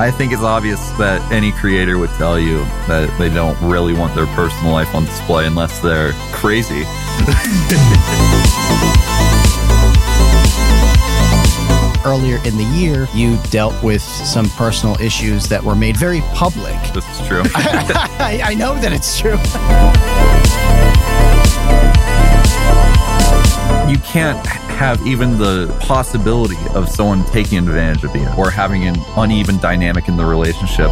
I think it's obvious that any creator would tell you that they don't really want their personal life on display unless they're crazy. Earlier in the year, you dealt with some personal issues that were made very public. This is true. I, I know that it's true. you can't have even the possibility of someone taking advantage of you or having an uneven dynamic in the relationship.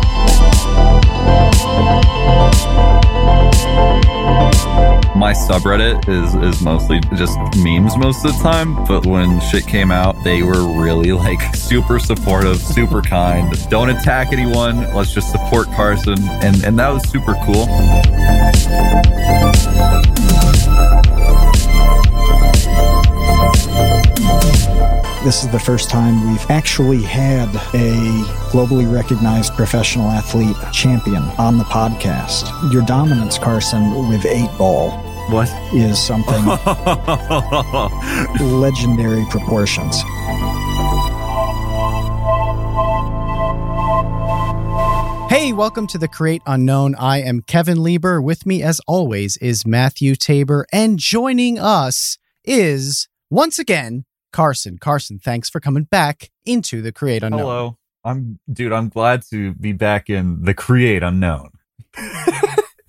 My subreddit is is mostly just memes most of the time, but when shit came out, they were really like super supportive, super kind. Don't attack anyone. Let's just support Carson, and and that was super cool. This is the first time we've actually had a globally recognized professional athlete champion on the podcast. Your dominance, Carson, with eight ball What? is something legendary proportions. Hey, welcome to the Create Unknown. I am Kevin Lieber. With me, as always, is Matthew Tabor. And joining us is, once again, Carson. Carson, thanks for coming back into the Create Unknown. Hello. I'm dude, I'm glad to be back in the create unknown.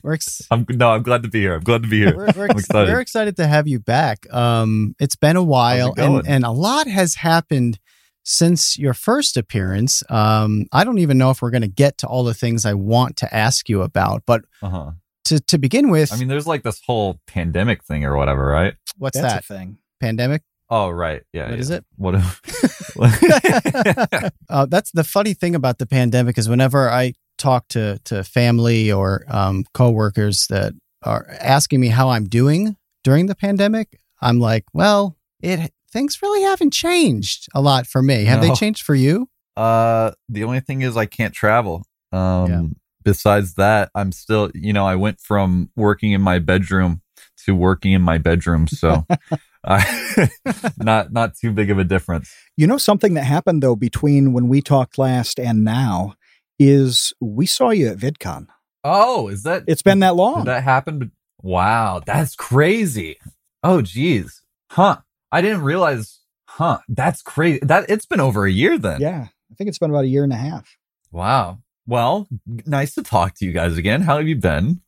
We're, I'm no, I'm glad to be here. I'm glad to be here. we're, we're, I'm excited. we're excited to have you back. Um, it's been a while, and, and a lot has happened since your first appearance. Um, I don't even know if we're going to get to all the things I want to ask you about, but Uh-huh. to, to begin with, I mean, there's like this whole pandemic thing or whatever, right? what's That's that? a thing. Pandemic? Oh, right. Yeah. What yeah. is it? What? uh, that's the funny thing about the pandemic is whenever I talk to to family or um, coworkers that are asking me how I'm doing during the pandemic, I'm like, well, it things really haven't changed a lot for me. Have they changed for you? uh, the only thing is I can't travel. Um, Yeah. besides that, I'm still, you know, I went from working in my bedroom to working in my bedroom, so I not not too big of a difference. You know something that happened though between when we talked last and now is we saw you at VidCon. Oh, is that It's been that long. That happened? Wow, that's crazy. Oh, geez. Huh. I didn't realize. Huh. That's crazy. That it's been over a year then. yeah, I think it's been about a year and a half. Wow. Well, nice to talk to you guys again. How have you been?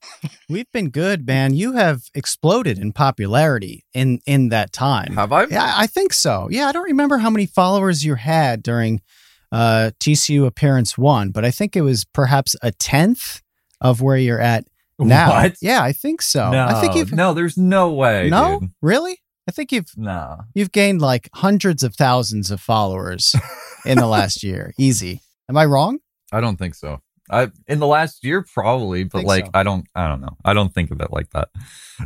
We've been good, man. You have exploded in popularity in in that time. Have I? Yeah, I think so. Yeah, I don't remember how many followers you had during uh, TCU appearance one, but I think it was perhaps a tenth of where you're at now. What? Yeah, I think so. No, I think you've no. There's no way. no, dude. really. I think you've no. you've gained like hundreds of thousands of followers in the last year. Easy. Am I wrong? I don't think so. I in the last year probably, but Think like so. I don't. I don't know. I don't think of it like that.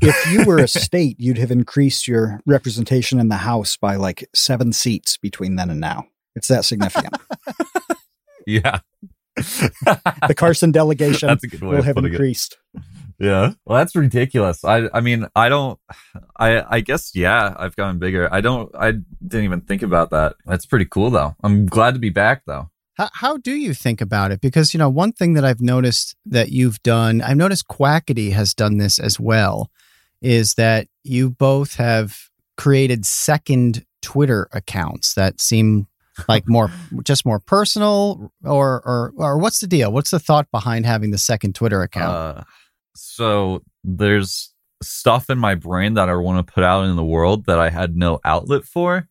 If you were a state, you'd have increased your representation in the House by like seven seats between then and now. It's that significant. yeah. the Carson delegation That's a good way will have putting it. increased. Yeah. Well, that's ridiculous. I I mean, I don't I I guess yeah, I've gotten bigger. I don't I didn't even think about that. That's pretty cool though. I'm glad to be back though. How, how do you think about it? Because, you know, one thing that I've noticed that you've done, I've noticed Quackity has done this as well, is that you both have created second Twitter accounts that seem like more, just more personal or, or, or what's the deal? What's the thought behind having the second Twitter account? Uh so there's stuff in my brain that I want to put out in the world that I had no outlet for.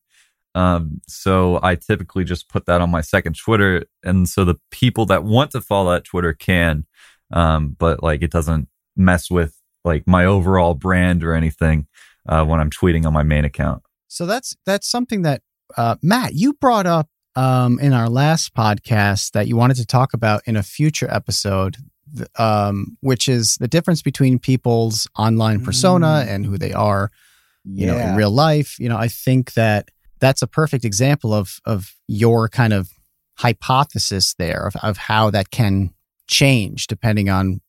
Um, so I typically just put that on my second Twitter, and so the people that want to follow that Twitter can, um, but like it doesn't mess with like my overall brand or anything uh, when I'm tweeting on my main account. So that's that's something that uh, Matt you brought up um, in our last podcast that you wanted to talk about in a future episode, um, which is the difference between people's online persona Mm. and who they are, you know, in real life. You know, I think that that's a perfect example of of your kind of hypothesis there of, of how that can change depending on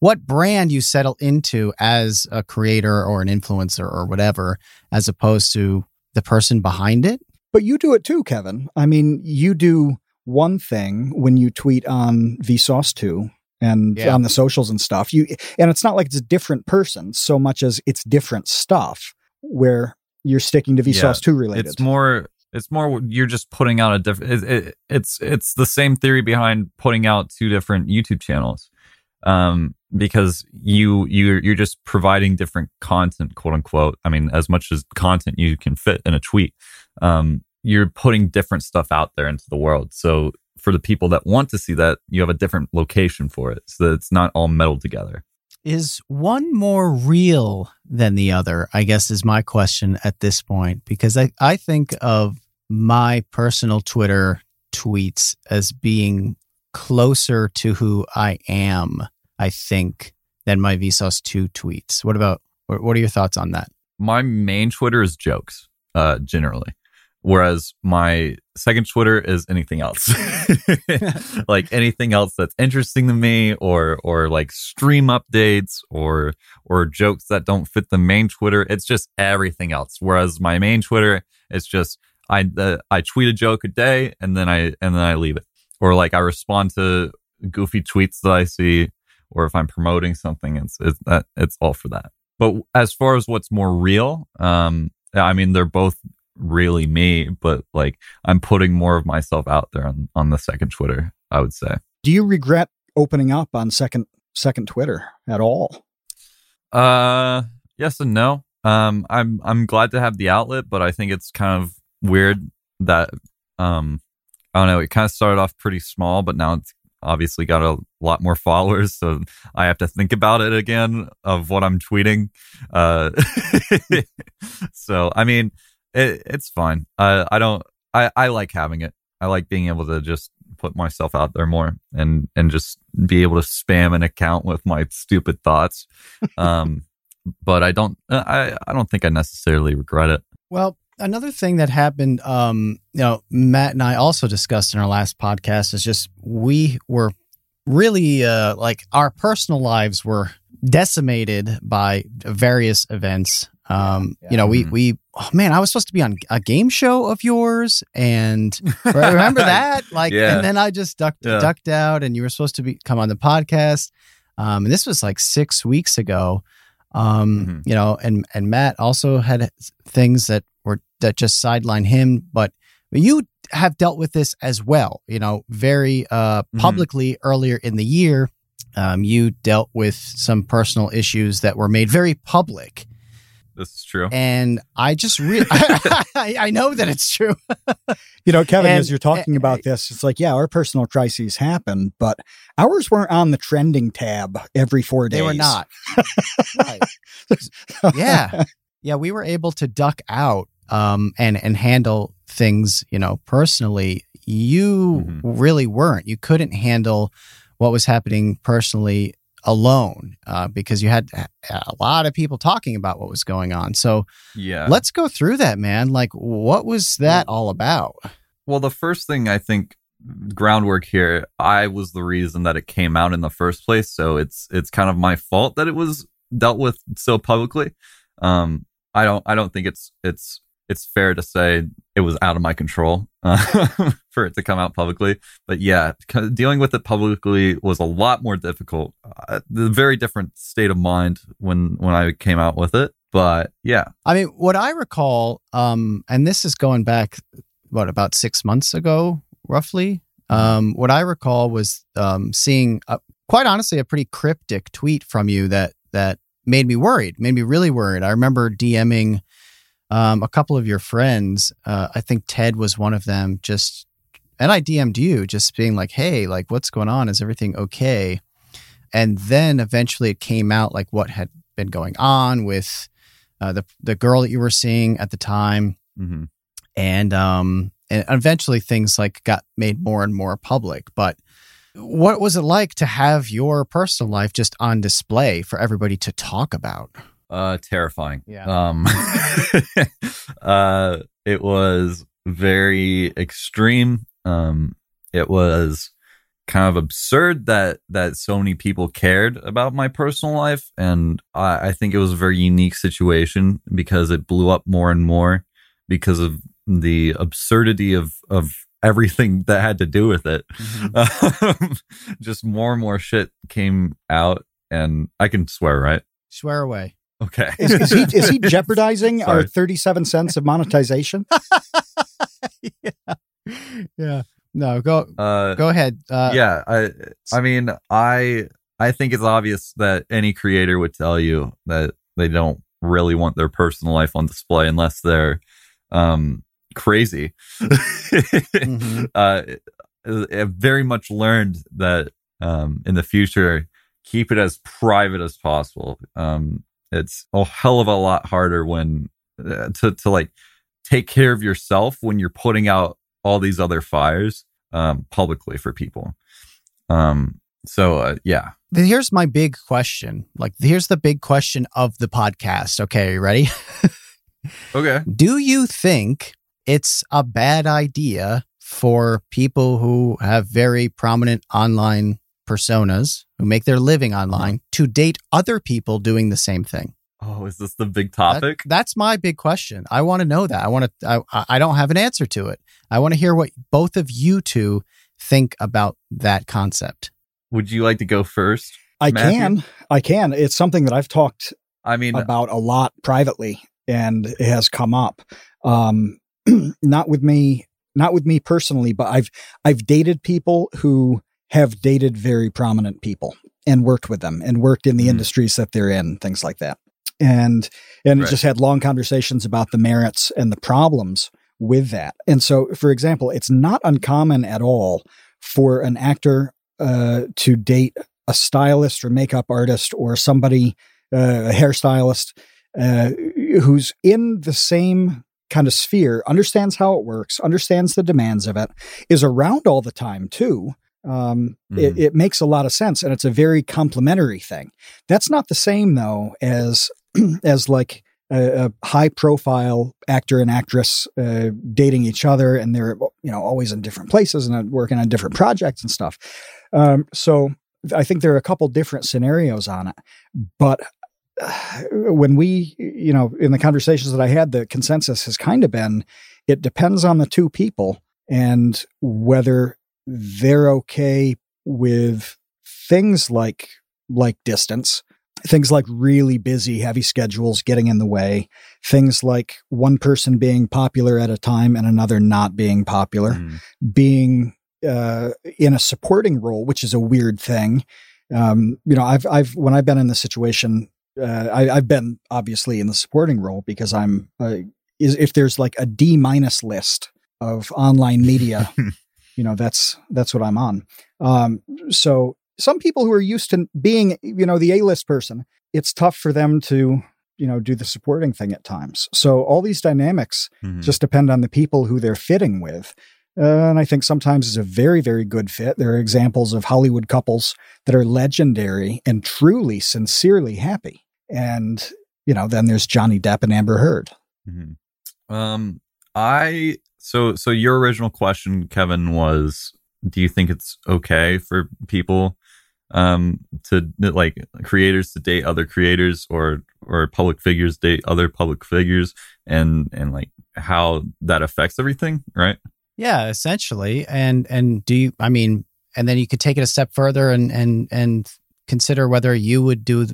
what brand you settle into as a creator or an influencer or whatever, as opposed to the person behind it. But you do it too, Kevin. I mean, you do one thing when you tweet on Vsauce 2 and Yeah. on the socials and stuff. You and it's not like it's a different person so much as it's different stuff where you're sticking to Yeah, Vsauce 2 related. It's more. It's more. You're just putting out a different. It, it, it's it's the same theory behind putting out two different YouTube channels, um, because you you you're just providing different content, quote unquote. I mean, as much as content you can fit in a tweet, um, you're putting different stuff out there into the world. So for the people that want to see that, you have a different location for it, so that it's not all melded together. Is one more real than the other? I guess is my question at this point because I, I think of my personal Twitter tweets as being closer to who I am, I think, than my Vsauce 2 tweets. What about, what are your thoughts on that? my main Twitter is jokes, uh, generally. Whereas my second Twitter is anything else. like anything else that's interesting to me or or like stream updates or or jokes that don't fit the main Twitter. It's just everything else. Whereas my main Twitter is just I uh, I tweet a joke a day and then I and then I leave it. Or like I respond to goofy tweets that I see or if I'm promoting something it's it's that it's all for that. But as far as what's more real, um, I mean, they're both really me, but like I'm putting more of myself out there on, on the second Twitter, I would say. Do you regret opening up on second second Twitter at all? Uh, yes and no. Um, I'm, I'm glad to have the outlet, but I think it's kind of weird that, um, I don't know. It kind of started off pretty small, but now it's obviously got a lot more followers. So I have to think about it again of what I'm tweeting. Uh, so, I mean, it, it's fine. Uh, I don't, I, I like having it. I like being able to just put myself out there more and, and just be able to spam an account with my stupid thoughts. Um, but I don't, I, I don't think I necessarily regret it. Well, another thing that happened, um, you know, Matt and I also discussed in our last podcast is just we were really uh, like our personal lives were decimated by various events. Um, Yeah, you know, we Mhm. we oh man, I was supposed to be on a game show of yours, and remember that? Like, Yeah. and then I just ducked Yeah. ducked out, and you were supposed to be come on the podcast. Um, and this was like six weeks ago. Um, Mhm. you know, and and Matt also had things that were that just sideline him, but you have dealt with this as well. You know, very uh, Mhm. publicly earlier in the year. Um, you dealt with some personal issues that were made very public, This is true. and I just really, I, I know that it's true. You know, Kevin, And- as you're talking uh, about this, it's like, yeah, our personal crises happen, but ours weren't on the trending tab every four days. They were not. right. Yeah. Yeah, we were able to duck out um, and and handle things, you know, personally. You Mhm. really weren't. You couldn't handle what was happening personally alone uh, because you had a lot of people talking about what was going on. So Yeah. let's go through that, man. Like, what was that all about? Well, the first thing I think groundwork here, I was the reason that it came out in the first place, so it's it's kind of my fault that it was dealt with so publicly. Um, I don't I don't think it's it's it's fair to say it was out of my control uh, for it to come out publicly. But yeah, dealing with it publicly was a lot more difficult. Uh, the very different state of mind when when I came out with it. But yeah, I mean, what I recall, um, and this is going back, what, about six months ago, roughly? Um, what I recall was um, seeing, uh quite honestly, a pretty cryptic tweet from you that that made me worried, made me really worried. I remember DMing um, a couple of your friends. Uh, I think Ted was one of them. Just and I DM'd you, just being like, "Hey, like, what's going on? Is everything okay?" And then eventually it came out like what had been going on with uh, the the girl that you were seeing at the time, hmm and um, and eventually things like got made more and more public. But what was it like to have your personal life just on display for everybody to talk about? Uh, terrifying. Yeah. Um, uh, it was very extreme. Um, it was kind of absurd that that so many people cared about my personal life, and I, I think it was a very unique situation because it blew up more and more because of the absurdity of of everything that had to do with it. Um, just more and more shit came out, and I can swear, right? Swear away. Okay. Is, is he is he jeopardizing our 37 cents of monetization? yeah. Yeah. No, go uh, go ahead. Uh, yeah, I I mean, I I think it's obvious that any creator would tell you that they don't really want their personal life on display unless they're um crazy. Mhm. uh I've very much learned that um in the future keep it as private as possible. Um it's a hell of a lot harder when uh, to to like take care of yourself when you're putting out all these other fires um publicly for people. Um so uh, yeah. Here's my big question. Like, here's the big question of the podcast. Okay, you ready? Okay. Do you think it's a bad idea for people who have very prominent online personas who make their living online to date other people doing the same thing? Oh, is this the big That- topic? that's my big question. I want to know that. I want to. I, I don't have an answer to it. I want to hear what both of you two think about that concept. Would you like to go first? I Matthew? can. I can. It's something that I've talked I mean, about a lot privately and it has come up. Um, not with me, not with me personally, but I've, I've dated people who have dated very prominent people and worked with them and worked in the Mhm. industries that they're in, things like that. And, and Right. just had long conversations about the merits and the problems with that. And so, for example, it's not uncommon at all for an actor uh, to date a stylist or makeup artist or somebody, uh, a hairstylist, uh, who's in the same kind of sphere, understands how it works, understands the demands of it, is around all the time too. Um, it, Mhm. it makes a lot of sense, and it's a very complementary thing. That's not the same though as as like a, a high profile actor and actress uh, dating each other, and they're you know always in different places and working on different projects and stuff. Um, so I think there are a couple different scenarios on it, but when we, you know, in the conversations that I had, the consensus has kind of been it depends on the two people and whether they're okay with things like like distance things like really busy heavy schedules getting in the way things like one person being popular at a time and another not being popular mm, being uh, in a supporting role, which is a weird thing. Um, you know, I've I've when I've been in the situation, uh, I, I've been obviously in the supporting role because I'm uh, is if there's like a D minus list of online media, you know, that's that's what I'm on. Um, so some people who are used to being, you know, the A list person, it's tough for them to you know do the supporting thing at times. So all these dynamics mhm. just depend on the people who they're fitting with. Uh, and I think sometimes it's a very, very good fit. There are examples of Hollywood couples that are legendary and truly, sincerely happy. And, you know, then there's Johnny Depp and Amber Heard. Mhm. Um, I so so your original question, Kevin, was do you think it's okay for people um to like creators to date other creators or or public figures date other public figures and and like how that affects everything, right? Yeah, essentially. And and do you? I mean, and then you could take it a step further and and and consider whether you would do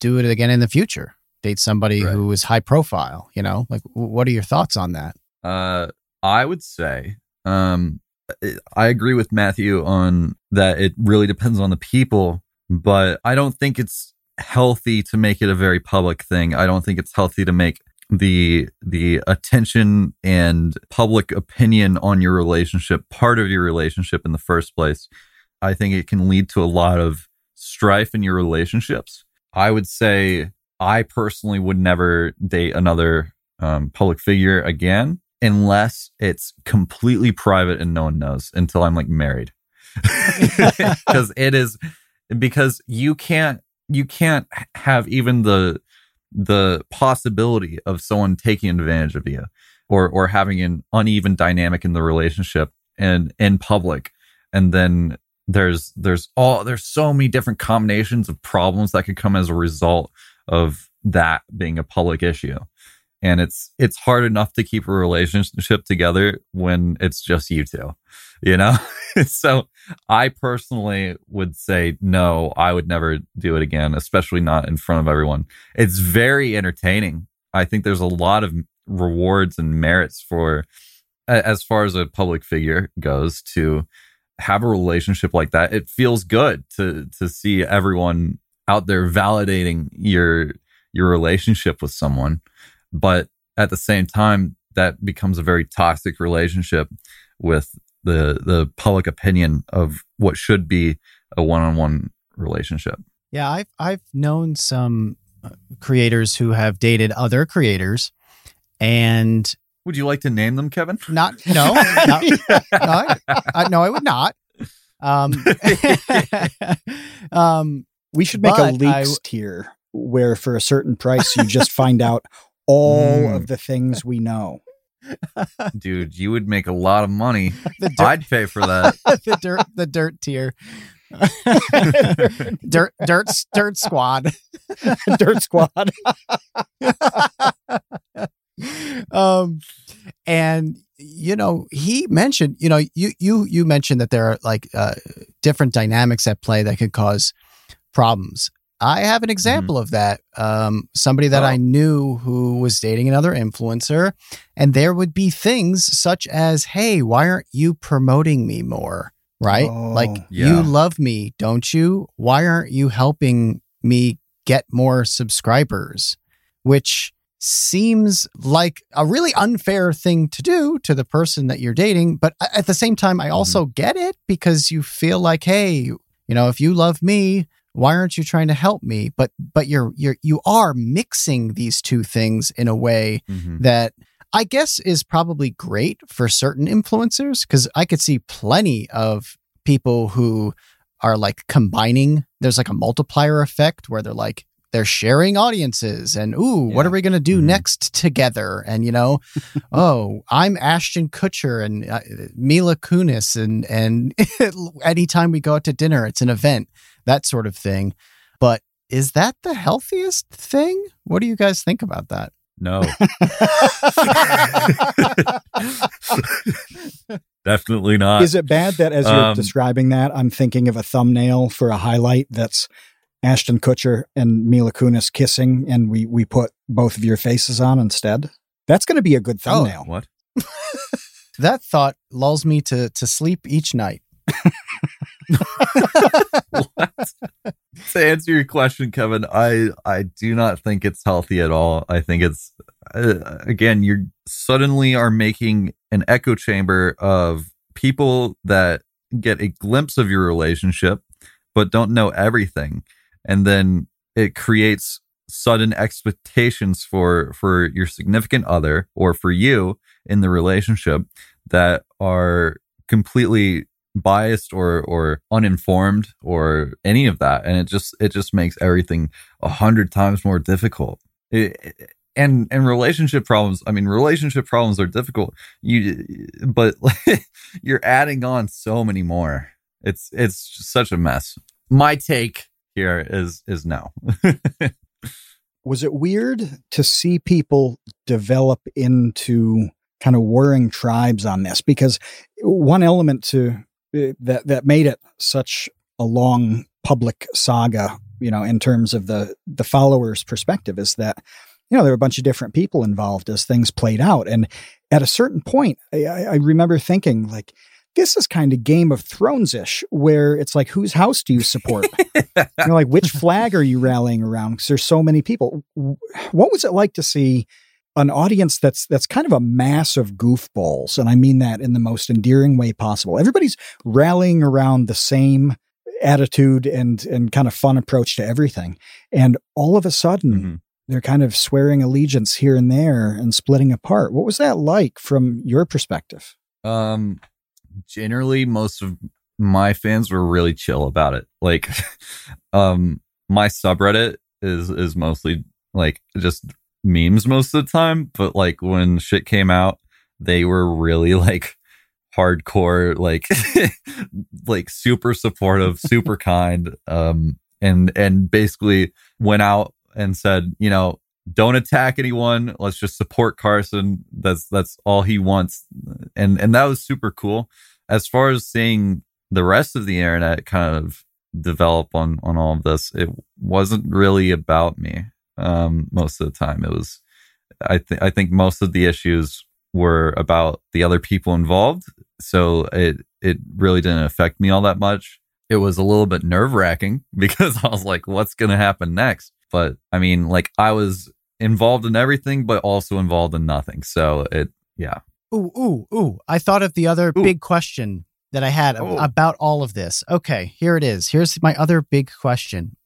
do it again in the future. Date somebody Right. who is high profile. You know, like what are your thoughts on that? Uh, I would say, um, I agree with Matthew on that. It really depends on the people, but I don't think it's healthy to make it a very public thing. I don't think it's healthy to make the the attention and public opinion on your relationship part of your relationship in the first place. I think it can lead to a lot of strife in your relationships. I would say I personally would never date another um, public figure again unless it's completely private and no one knows until I'm like married. Because it is because you can't you can't have even the the possibility of someone taking advantage of you or or having an uneven dynamic in the relationship and in public and then there's there's all there's so many different combinations of problems that could come as a result of that being a public issue. And it's it's hard enough to keep a relationship together when it's just you two you know? So i personally would say no i would never do it again especially not in front of everyone. It's very entertaining. I think there's a lot of rewards and merits for as far as a public figure goes to have a relationship like that. It feels good to to see everyone out there validating your your relationship with someone but at the same time that becomes a very toxic relationship with the the public opinion of what should be a one-on-one relationship. Yeah i've i've known some uh, creators who have dated other creators and would you like to name them kevin? Not no no, no, I, I, no I would not. Um, um we should make a leaks I, tier where for a certain price you just find out all mm. of the things we know. Dude, you would make a lot of money. Dirt, I'd pay for that. the dirt the dirt tier. dirt dirt dirt squad. dirt squad. um and you know he mentioned you know you you you mentioned that there are like uh different dynamics at play that could cause problems I have an example mm-hmm. of that. Um, somebody that oh. I knew who was dating another influencer, and there would be things such as, "Hey, why aren't you promoting me more?" Right? Oh, like yeah. you love me, don't you? Why aren't you helping me get more subscribers? Which seems like a really unfair thing to do to the person that you're dating, but at the same time, I mm-hmm. also mm-hmm. get it because you feel like, hey, you know, if you love me, why aren't you trying to help me but but you're you're you are mixing these two things in a way mm-hmm. that i guess is probably great for certain influencers because i could see plenty of people who are like combining there's like a multiplier effect where they're like they're sharing audiences and ooh yeah. what are we going to do mm-hmm. next together and you know oh i'm ashton kutcher and uh, mila kunis and and anytime we go out to dinner it's an event that sort of thing. But is that the healthiest thing? What do you guys think about that? No. Definitely not. Is it bad that as you're um, describing that, I'm thinking of a thumbnail for a highlight that's Ashton Kutcher and Mila Kunis kissing, and we we put both of your faces on instead? That's going to be a good oh, thumbnail. Oh, what? that thought lulls me to to sleep each night. to answer your question, Kevin, I I do not think it's healthy at all. I think it's uh, again, you suddenly are making an echo chamber of people that get a glimpse of your relationship but don't know everything, and then it creates sudden expectations for for your significant other or for you in the relationship that are completely biased or or uninformed or any of that. And it just it just makes everything a hundred times more difficult. It, and and relationship problems i mean relationship problems are difficult. You but you're adding on so many more. It's it's such a mess. My take here is is no. Was it weird to see people develop into kind of warring tribes on this? Because one element to Eh, that that made it such a long public saga you know in terms of the the followers perspective is that you know there were a bunch of different people involved as things played out. And at a certain point i, I remember thinking like this is kind of game of thrones ish where it's like whose house do you support? You know like which flag are you rallying around? Because there's so many people. What was it like to see an audience that's that's kind of a mass of goofballs, and I mean that in the most endearing way possible. Everybody's rallying around the same attitude and and kind of fun approach to everything, and all of a sudden. Mm-hmm. They're kind of swearing allegiance here and there and splitting apart. What was that like from your perspective? Um, generally, most of my fans were really chill about it. Like, um, my subreddit is is mostly like just memes most of the time, but like when shit came out, they were really like hardcore, like like super supportive, super kind, um, and and basically went out and said, you know, don't attack anyone. Let's just support Carson. That's that's all he wants, and and that was super cool. As far as seeing the rest of the internet kind of develop on on all of this, it wasn't really about me. Um, most of the time, it was. I think I think most of the issues were about the other people involved, so it it really didn't affect me all that much. It was a little bit nerve wracking because I was like, "What's going to happen next?" But I mean, like I was involved in everything, but also involved in nothing. So it, yeah. Ooh, ooh, ooh. I thought of the other Ooh. big question that I had Oh. about all of this. Okay, here it is. Here's my other big question.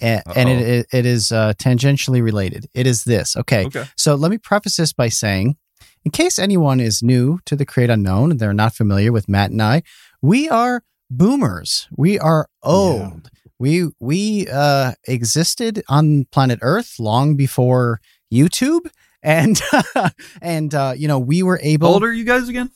And, it, it, is uh, tangentially related. It is this. Okay. Okay. So let me preface this by saying, in case anyone is new to the Create Unknown and they're not familiar with Matt and I, we are boomers. We are old. We we uh, existed on planet Earth long before YouTube, and and uh, you know we were How able. old are you guys again?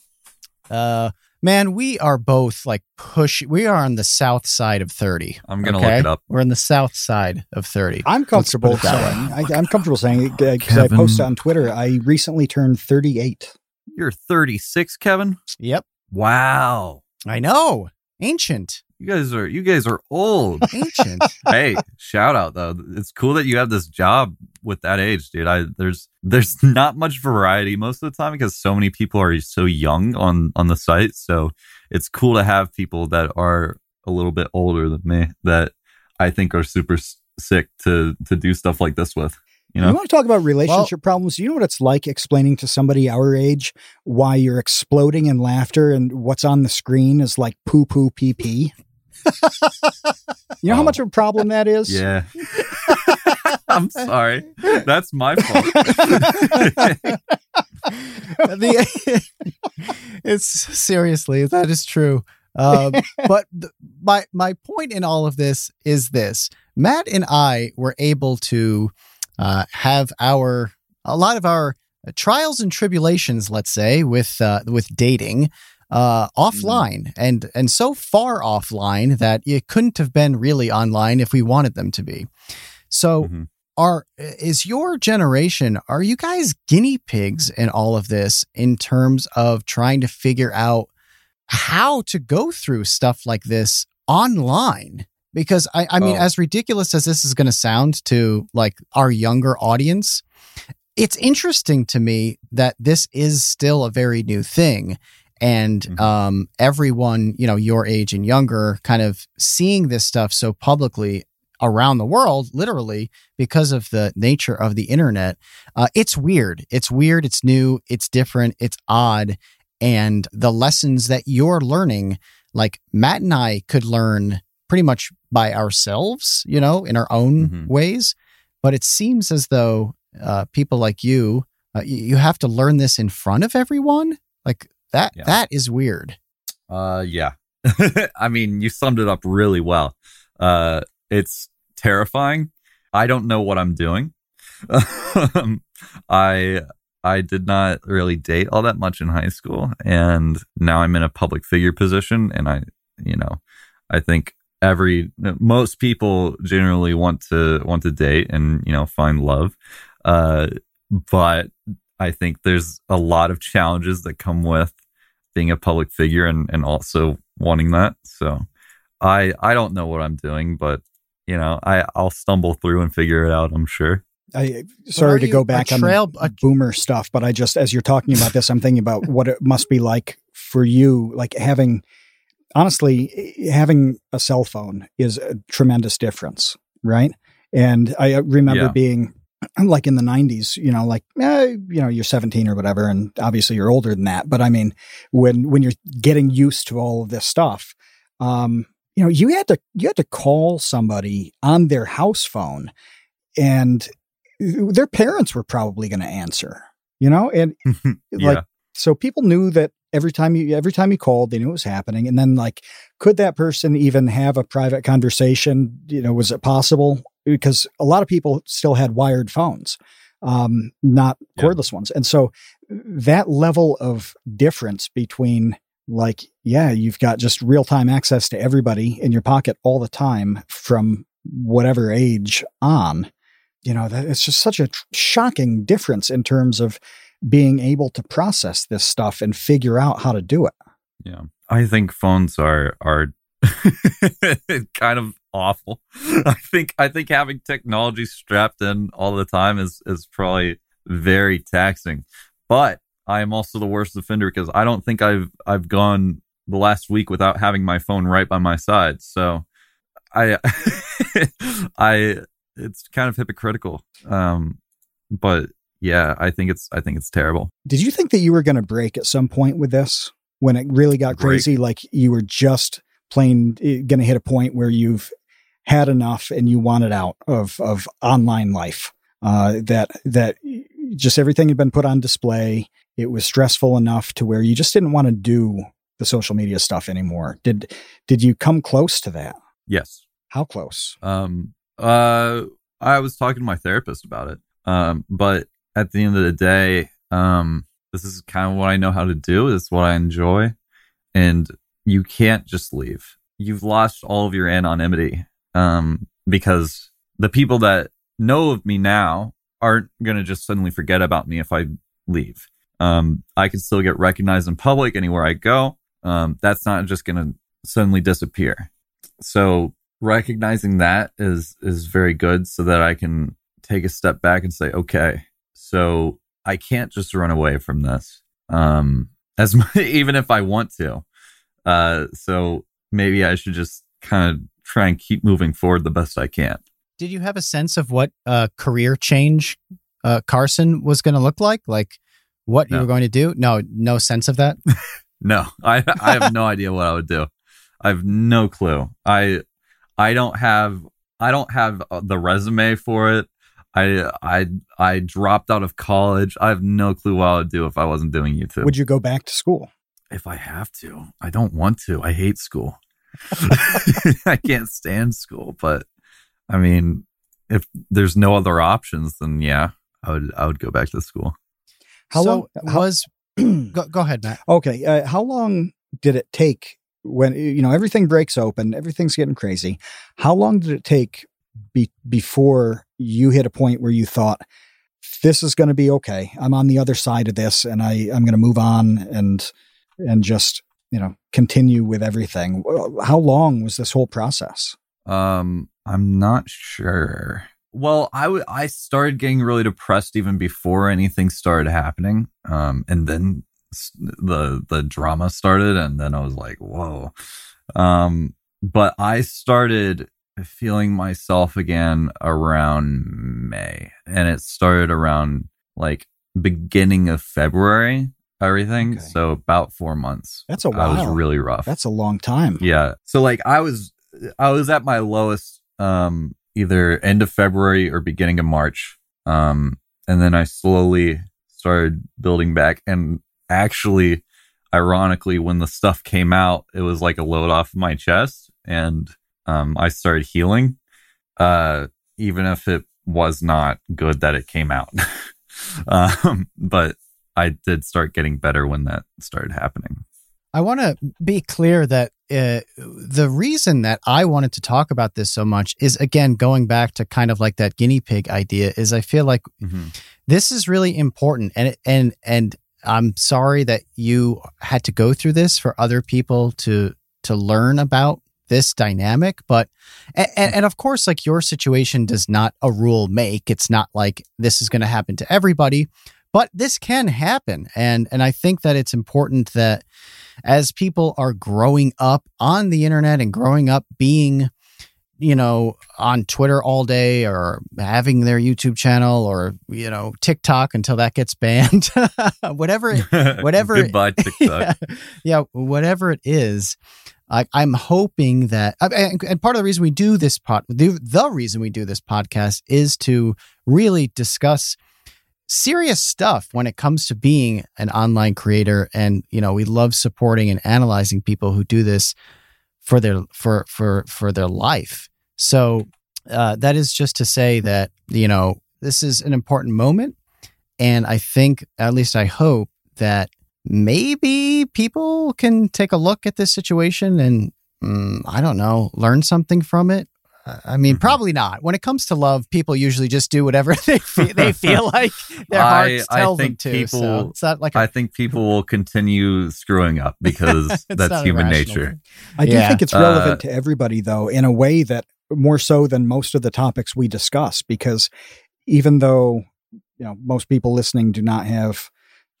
Uh, man, we are both like push. We are on the south side of thirty. I'm gonna okay? look it up. We're on the south side of thirty. I'm comfortable that saying, I, I'm comfortable saying it uh, because I Kevin. posted on Twitter. I recently turned 38. You're 36, Kevin. Yep, Wow. I know. Ancient, You guys are you guys are old. ancient. hey, shout out though. It's cool that you have this job with that age, dude. I there's there's not much variety most of the time because so many people are so young on on the site. So it's cool to have people that are a little bit older than me that I think are super s- sick to to do stuff like this with. You know? You, know, want to talk about relationship problems? You know what it's like explaining to somebody our age why you're exploding in laughter and what's on the screen is like poo poo pee pee? You know how Oh. much of a problem that is? yeah. I'm sorry. That's my fault. the, it's seriously that is true. Um, but my my point in all of this is this: Matt and I were able to uh, have our a lot of our trials and tribulations, let's say, with uh, with dating uh, offline, and and so far offline that it couldn't have been really online if we wanted them to be. So Mhm. are is your generation are you guys guinea pigs in all of this in terms of trying to figure out how to go through stuff like this online because i, I mean Oh. as ridiculous as this is going to sound to like our younger audience it's interesting to me that this is still a very new thing and Mhm. um, everyone you know your age and younger kind of seeing this stuff so publicly around the world literally because of the nature of the internet uh, it's weird. It's weird. It's new. It's different. It's odd. And the lessons that you're learning like matt and i could learn pretty much by ourselves you know in our own Mhm. ways. But it seems as though uh, people like you uh, you you have to learn this in front of everyone? Like that Yeah. that is weird Uh, yeah. I mean, you summed it up really well. Uh, it's terrifying. I don't know what I'm doing. I I did not really date all that much in high school, and now I'm in a public figure position, and I, you know, I think every most people generally want to want to date and you know find love, uh, but I think there's a lot of challenges that come with being a public figure and, and also wanting that. So I I don't know what I'm doing, but you know, I, I'll stumble through and figure it out, I'm sure. I sorry to you go a back on trail- the a- boomer stuff, but I just as you're talking about this, I'm thinking about what it must be like for you, like having honestly having a cell phone is a tremendous difference, right? And I uh, remember Yeah. being like in the 90s, you know, like eh, you know, you're 17 or whatever, and obviously you're older than that. But I mean, when when you're getting used to all of this stuff, um, you know, you had to you had to call somebody on their house phone, and their parents were probably going to answer, you know, and yeah. like so people knew that every time you every time you called they knew it was happening and then like could that person even have a private conversation you know was it possible because a lot of people still had wired phones um not Yeah. cordless ones and so that level of difference between like yeah you've got just real-time access to everybody in your pocket all the time from whatever age on you know, that it's just such a tr- shocking difference in terms of being able to process this stuff and figure out how to do it. Yeah. I think phones are are kind of awful. I think I think having technology strapped in all the time is is probably very taxing. But I am also the worst offender because I don't think I've I've gone the last week without having my phone right by my side. So I I it's kind of hypocritical. Um but yeah, I think it's I think it's terrible. Did you think that you were going to break at some point with this when it really got Break. crazy? Like you were just plain going to hit a point where you've had enough and you want it out of of online life. Uh, that that just everything had been put on display. It was stressful enough to where you just didn't want to do the social media stuff anymore. Did did you come close to that? Yes. How close? Um uh I was talking to my therapist about it. Um but at the end of the day, um this is kind of what I know how to do. This is what I enjoy. And you can't just leave. You've lost all of your anonymity. Um because the people that know of me now aren't going to just suddenly forget about me if I leave. Um, I can still get recognized in public anywhere I go. Um, that's not just going to suddenly disappear. So recognizing that is is very good, so that I can take a step back and say, okay, so I can't just run away from this. Um, as much, even if I want to. Uh, so maybe I should just kind of try and keep moving forward the best I can. Did you have a sense of what uh, career change uh, Carson was going to look like? Like what you were going to do? No, no sense of that. No, I I have no idea what I would do. I have no clue. I I don't have I don't have uh, the resume for it. I I I dropped out of college. I have no clue what I would do if I wasn't doing YouTube. Would you go back to school? If I have to, I don't want to. I hate school. I can't stand school, but I mean, if there's no other options, then yeah, I would I would go back to school. How so long- how- was go, go ahead, Matt. Okay. Uh, how long did it take when, you know, everything breaks open, everything's getting crazy? How long did it take be- before you hit a point where you thought, this is going to be okay. I'm on the other side of this and I, I'm going to move on and, and just, you know, continue with everything. How long was this whole process? Um, I'm not sure. Well, I I started getting really depressed even before anything started happening. Um, and then the the drama started, and then I was like, whoa. Um, but I started feeling myself again around May, and it started around like beginning of February. Everything, Okay. so about four months. That's a I was really rough. That's a long time. Yeah. So like I was I was at my lowest um either end of February or beginning of March. Um and then I slowly started building back and actually ironically when the stuff came out it was like a load off my chest and um I started healing uh even if it was not good that it came out. um but I did start getting better when that started happening. I want to be clear that uh, the reason that I wanted to talk about this so much is again going back to kind of like that guinea pig idea is I feel like this is really important and and and I'm sorry that you had to go through this for other people to to learn about this dynamic but and, and of course like your situation does not a rule make. It's not like this is going to happen to everybody but this can happen and and I think that it's important that as people are growing up on the internet and growing up being you know on Twitter all day or having their YouTube channel or you know TikTok until that gets banned whatever Whatever- Goodbye, TikTok. yeah, yeah, whatever it is, I, I'm hoping that, and, and part of the reason we do this pod, the, the reason we do this podcast is to really discuss serious stuff when it comes to being an online creator, and you know we love supporting and analyzing people who do this for their for for for their life. So uh, that is just to say that you know this is an important moment, and I think, at least I hope that maybe people can take a look at this situation and mm, I don't know, learn something from it. Uh, I mean, Mhm. probably not. When it comes to love, people usually just do whatever they feel, they feel like their I- hearts I tell them to. people- so it's not like a, I think people will continue screwing up because that's human nature. thing. I do think it's Uh, relevant to everybody, though, in a way that more so than most of the topics we discuss, because even though you know most people listening do not have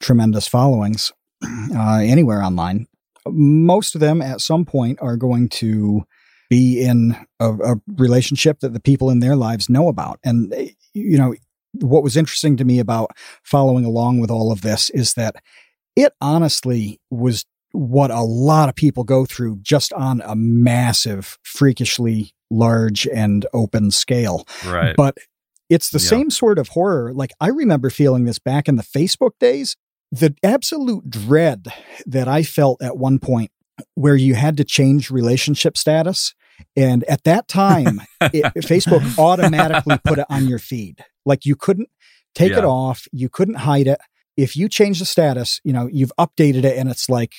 tremendous followings uh, anywhere online, most of them at some point are going to be in a, a relationship that the people in their lives know about, and you know what was interesting to me about following along with all of this is that it honestly was what a lot of people go through just on a massive, freakishly large and open scale. Right. But it's the Yeah. same sort of horror. Like I remember feeling this back in the Facebook days. The absolute dread that I felt at one point where you had to change relationship status. And at that time, it, Facebook automatically put it on your feed. Like you couldn't take it off, you couldn't hide it. If you change the status, you know, you've updated it and it's like,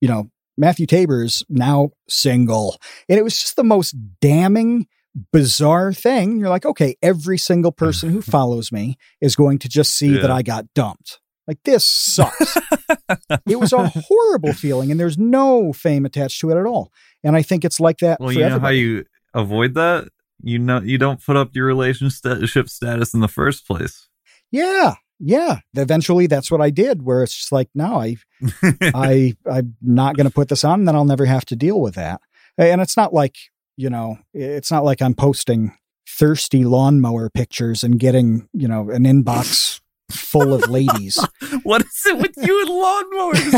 you know, Matthew Tabor's now single. And it was just the most damning, bizarre thing. You're like, okay, every single person who follows me is going to just see that I got dumped. Like this sucks. it was a horrible feeling and there's no fame attached to it at all. And I think it's like that well, for you know how you avoid that? You know, you don't put up your relationship status in the first place. Yeah. Yeah. Eventually that's what I did where it's just like, no, I I I'm not going to put this on and then I'll never have to deal with that. And it's not like, you know, it's not like I'm posting thirsty lawnmower pictures and getting, you know, an inbox full of ladies. what is it with you and lawnmowers,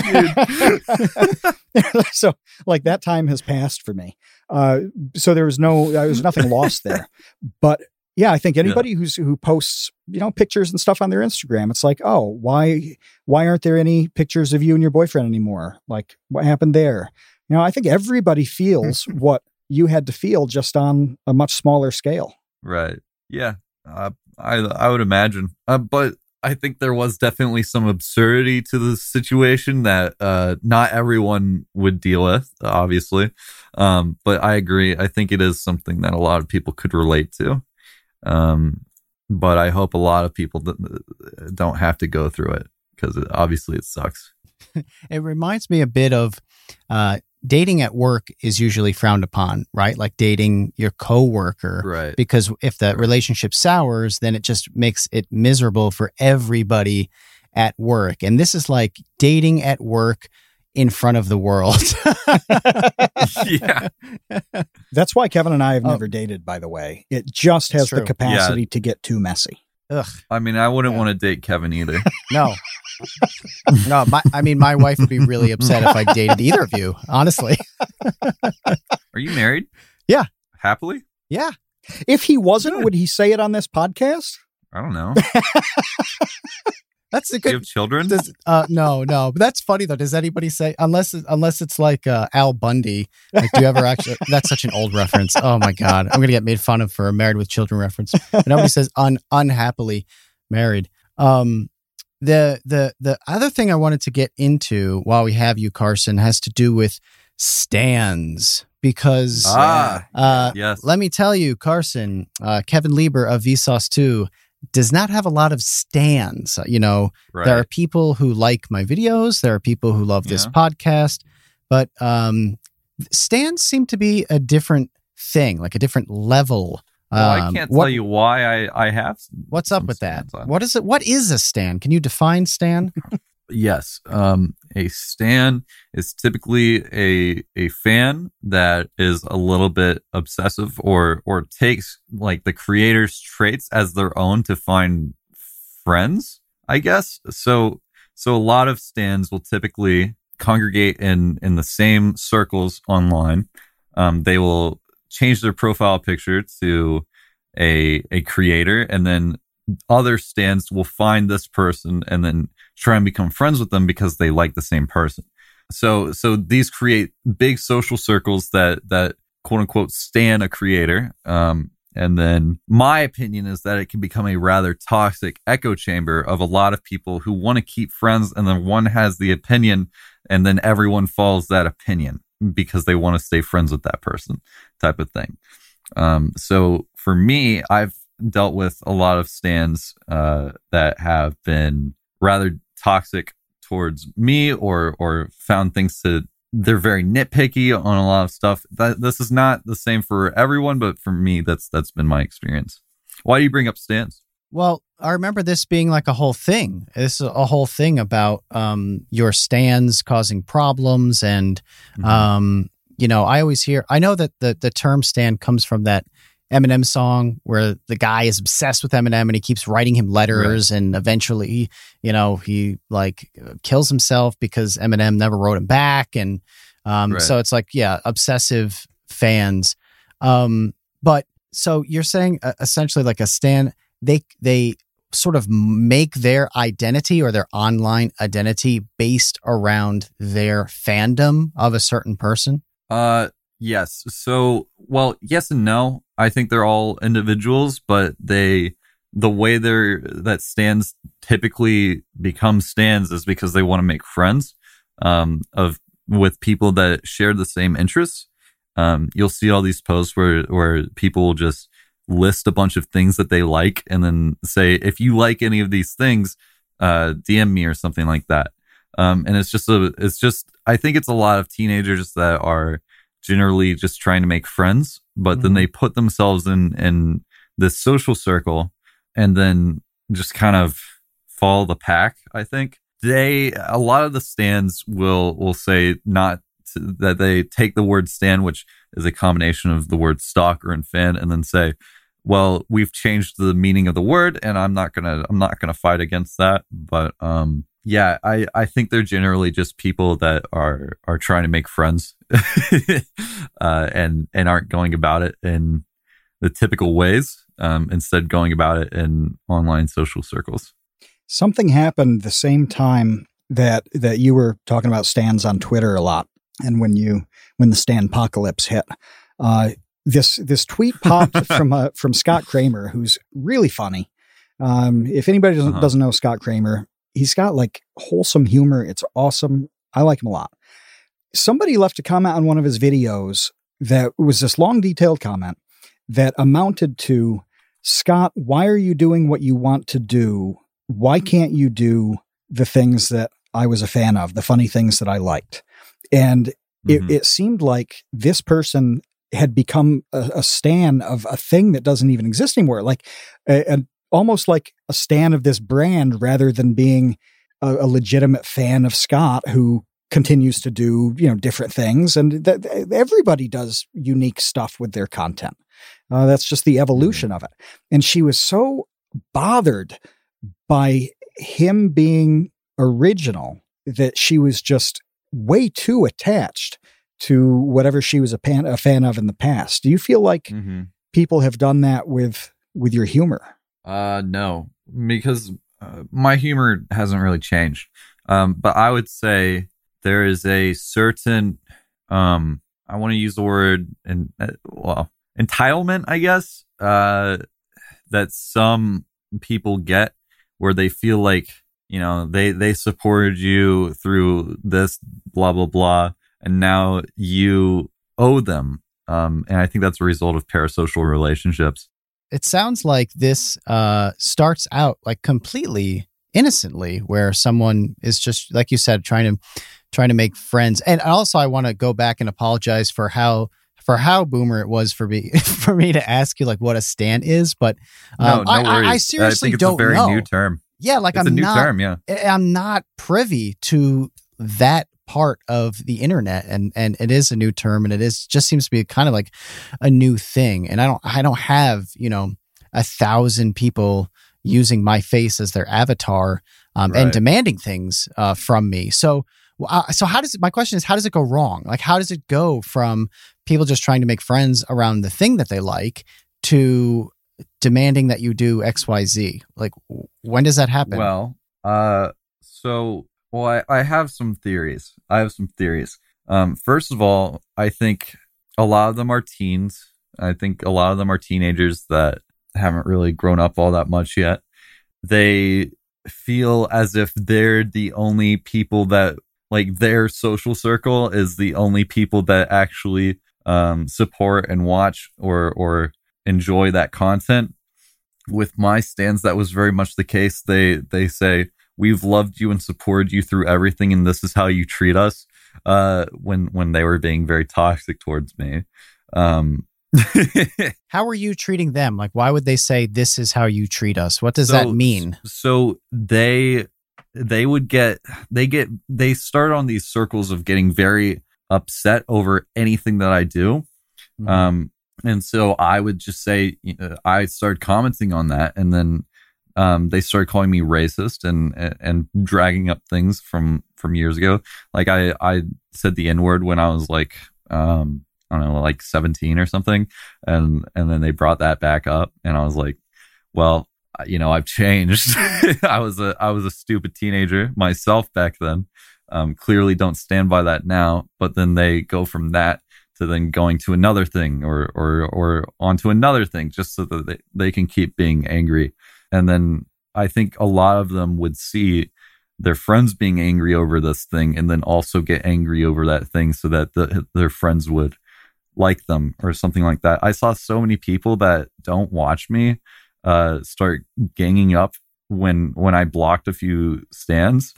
dude? so like that time has passed for me. Uh, so there was no, there was nothing lost there. But yeah, I think anybody who's who posts, you know, pictures and stuff on their Instagram, it's like, oh, why why aren't there any pictures of you and your boyfriend anymore? Like, what happened there? You know, I think everybody feels what you had to feel just on a much smaller scale. Right. Yeah. Uh, I I would imagine. Uh, but I think there was definitely some absurdity to the situation that uh, not everyone would deal with, obviously. Um, but I agree. I think it is something that a lot of people could relate to. Um, but I hope a lot of people don't have to go through it because obviously it sucks. It reminds me a bit of uh, dating at work is usually frowned upon, right? Like dating your coworker. Right. Because if the relationship sours, then it just makes it miserable for everybody at work. And this is like dating at work in front of the world. yeah. That's why Kevin and I have Oh. never dated, by the way. It just has the true. capacity to get too messy. Ugh, I mean, I wouldn't Yeah. want to date Kevin either. no. No, my, I mean, my wife would be really upset if I dated either of you, honestly. Are you married? Yeah. Happily? Yeah. If he wasn't, Good. would he say it on this podcast? I don't know. That's a Do you good have children? Does, uh, no, no, but that's funny though. Does anybody say unless unless it's like uh, Al Bundy? Like, do you ever actually? That's such an old reference. Oh my god, I'm gonna get made fun of for a Married with Children reference. But nobody says un unhappily married. Um, the the the other thing I wanted to get into while we have you, Carson, has to do with stans because ah, uh, yes. let me tell you, Carson, uh, Kevin Lieber of Vsauce 2 does not have a lot of stans. You know, right. there are people who like my videos, there are people who love this Yeah. podcast, but um, stans seem to be a different thing, like a different level. Well, I Um, can't what- tell you why I, I have. What's up with that? on. What is it? What is a stan? Can you define stan? Yes. Um, a stan is typically a a fan that is a little bit obsessive or or takes like the creator's traits as their own to find friends, I guess. So so a lot of stans will typically congregate in in the same circles online. Um, they will change their profile picture to a a creator and then other stans will find this person and then try and become friends with them because they like the same person. So so these create big social circles that that quote unquote stan a creator. Um, and then my opinion is that it can become a rather toxic echo chamber of a lot of people who want to keep friends and then one has the opinion and then everyone follows that opinion because they want to stay friends with that person type of thing. Um, so for me, I've dealt with a lot of stans uh, that have been rather toxic towards me or or found things to they're very nitpicky on a lot of stuff. That this is not the same for everyone, but for me, that's that's been my experience. Why do you bring up stans? Well, I remember this being like a whole thing. This is a whole thing about um, your stans causing problems, and mm-hmm. um, you know, I always hear. I know that the the term stan comes from that Eminem song where the guy is obsessed with Eminem and he keeps writing him letters, right. and eventually, you know, he like kills himself because Eminem never wrote him back, and um, right. so it's like, yeah, obsessive fans. Um, but so you're saying uh, essentially like a stan they they sort of make their identity or their online identity based around their fandom of a certain person? Uh yes. So, well, yes and no. I think they're all individuals, but they the way they're that stans typically become stans is because they want to make friends um of with people that share the same interests. Um, you'll see all these posts where where people just list a bunch of things that they like and then say, if you like any of these things, uh, DM me or something like that. Um, and it's just a, it's just, I think it's a lot of teenagers that are generally just trying to make friends, but mm-hmm. then they put themselves in, in this social circle and then just kind of follow the pack. I think they, a lot of the stans will, will say not to, that they take the word stan, which is a combination of the word stalker and fan, and then say, well, we've changed the meaning of the word, and I'm not gonna I'm not gonna fight against that. But um, yeah, I I think they're generally just people that are are trying to make friends, uh, and and aren't going about it in the typical ways. Um, instead, going about it in online social circles. Something happened the same time that that you were talking about stans on Twitter a lot, and when you when the stan apocalypse hit. Uh, this this tweet popped from uh, from Scott Kramer, who's really funny. Um, if anybody doesn't, uh-huh. doesn't know Scott Kramer, he's got like wholesome humor. It's awesome. I like him a lot. Somebody left a comment on one of his videos that was this long, detailed comment that amounted to Scott, why are you doing what you want to do? Why can't you do the things that I was a fan of, the funny things that I liked? And mm-hmm. it, it seemed like this person had become a, a stan of a thing that doesn't even exist anymore. Like, a, almost like a stan of this brand rather than being a, a, legitimate fan of Scott who continues to do you know different things and th- everybody does unique stuff with their content uh, that's just the mm-hmm. evolution of it and she was so bothered by him being original that she was just way too attached to whatever she was a, pan, a fan of in the past. Do you feel like mm-hmm. people have done that with with your humor? Uh, no, because uh, my humor hasn't really changed. Um, but I would say there is a certain, um, I want to use the word and uh, well, entitlement, I guess, uh, that some people get where they feel like you know they they supported you through this blah blah blah and now you owe them. Um, and I think that's a result of parasocial relationships. It sounds like this uh, starts out like completely innocently, where someone is just like you said, trying to trying to make friends. And also, I want to go back and apologize for how for how boomer it was for me for me to ask you like what a stan is. But um, no, no I, I, I, seriously I don't a very know. New term. Yeah, like it's I'm a new not, term. Yeah, I'm not privy to that part of the internet and and it is a new term and it is just seems to be kind of like a new thing and i don't i don't have you know a thousand people using my face as their avatar um, right. and demanding things uh, from me so uh, so how does it, my question is how does it go wrong like how does it go from people just trying to make friends around the thing that they like to demanding that you do xyz like when does that happen well uh so well, I, I have some theories. I have some theories. Um, first of all, I think a lot of them are teens. I think a lot of them are teenagers that haven't really grown up all that much yet. They feel as if they're the only people that like their social circle is the only people that actually um, support and watch or or enjoy that content. With my stans, that was very much the case. They they say we've loved you and supported you through everything, and this is how you treat us. Uh, when when they were being very toxic towards me. Um, how are you treating them? Like, why would they say this is how you treat us? What does so, that mean? So they they would get they get they start on these circles of getting very upset over anything that I do. Mm-hmm. Um, and so I would just say I started commenting on that, and then um, they started calling me racist and and dragging up things from from years ago. Like I I said the n word when I was like um, I don't know like seventeen or something, and and then they brought that back up, and I was like, well, you know, I've changed. I was a I was a stupid teenager myself back then. Um, clearly, don't stand by that now. But then they go from that to then going to another thing or or or onto another thing just so that they, they can keep being angry. And then i think a lot of them would see their friends being angry over this thing and then also get angry over that thing so that the, their friends would like them or something like that. I saw so many people that don't watch me uh, start ganging up when when i blocked a few stans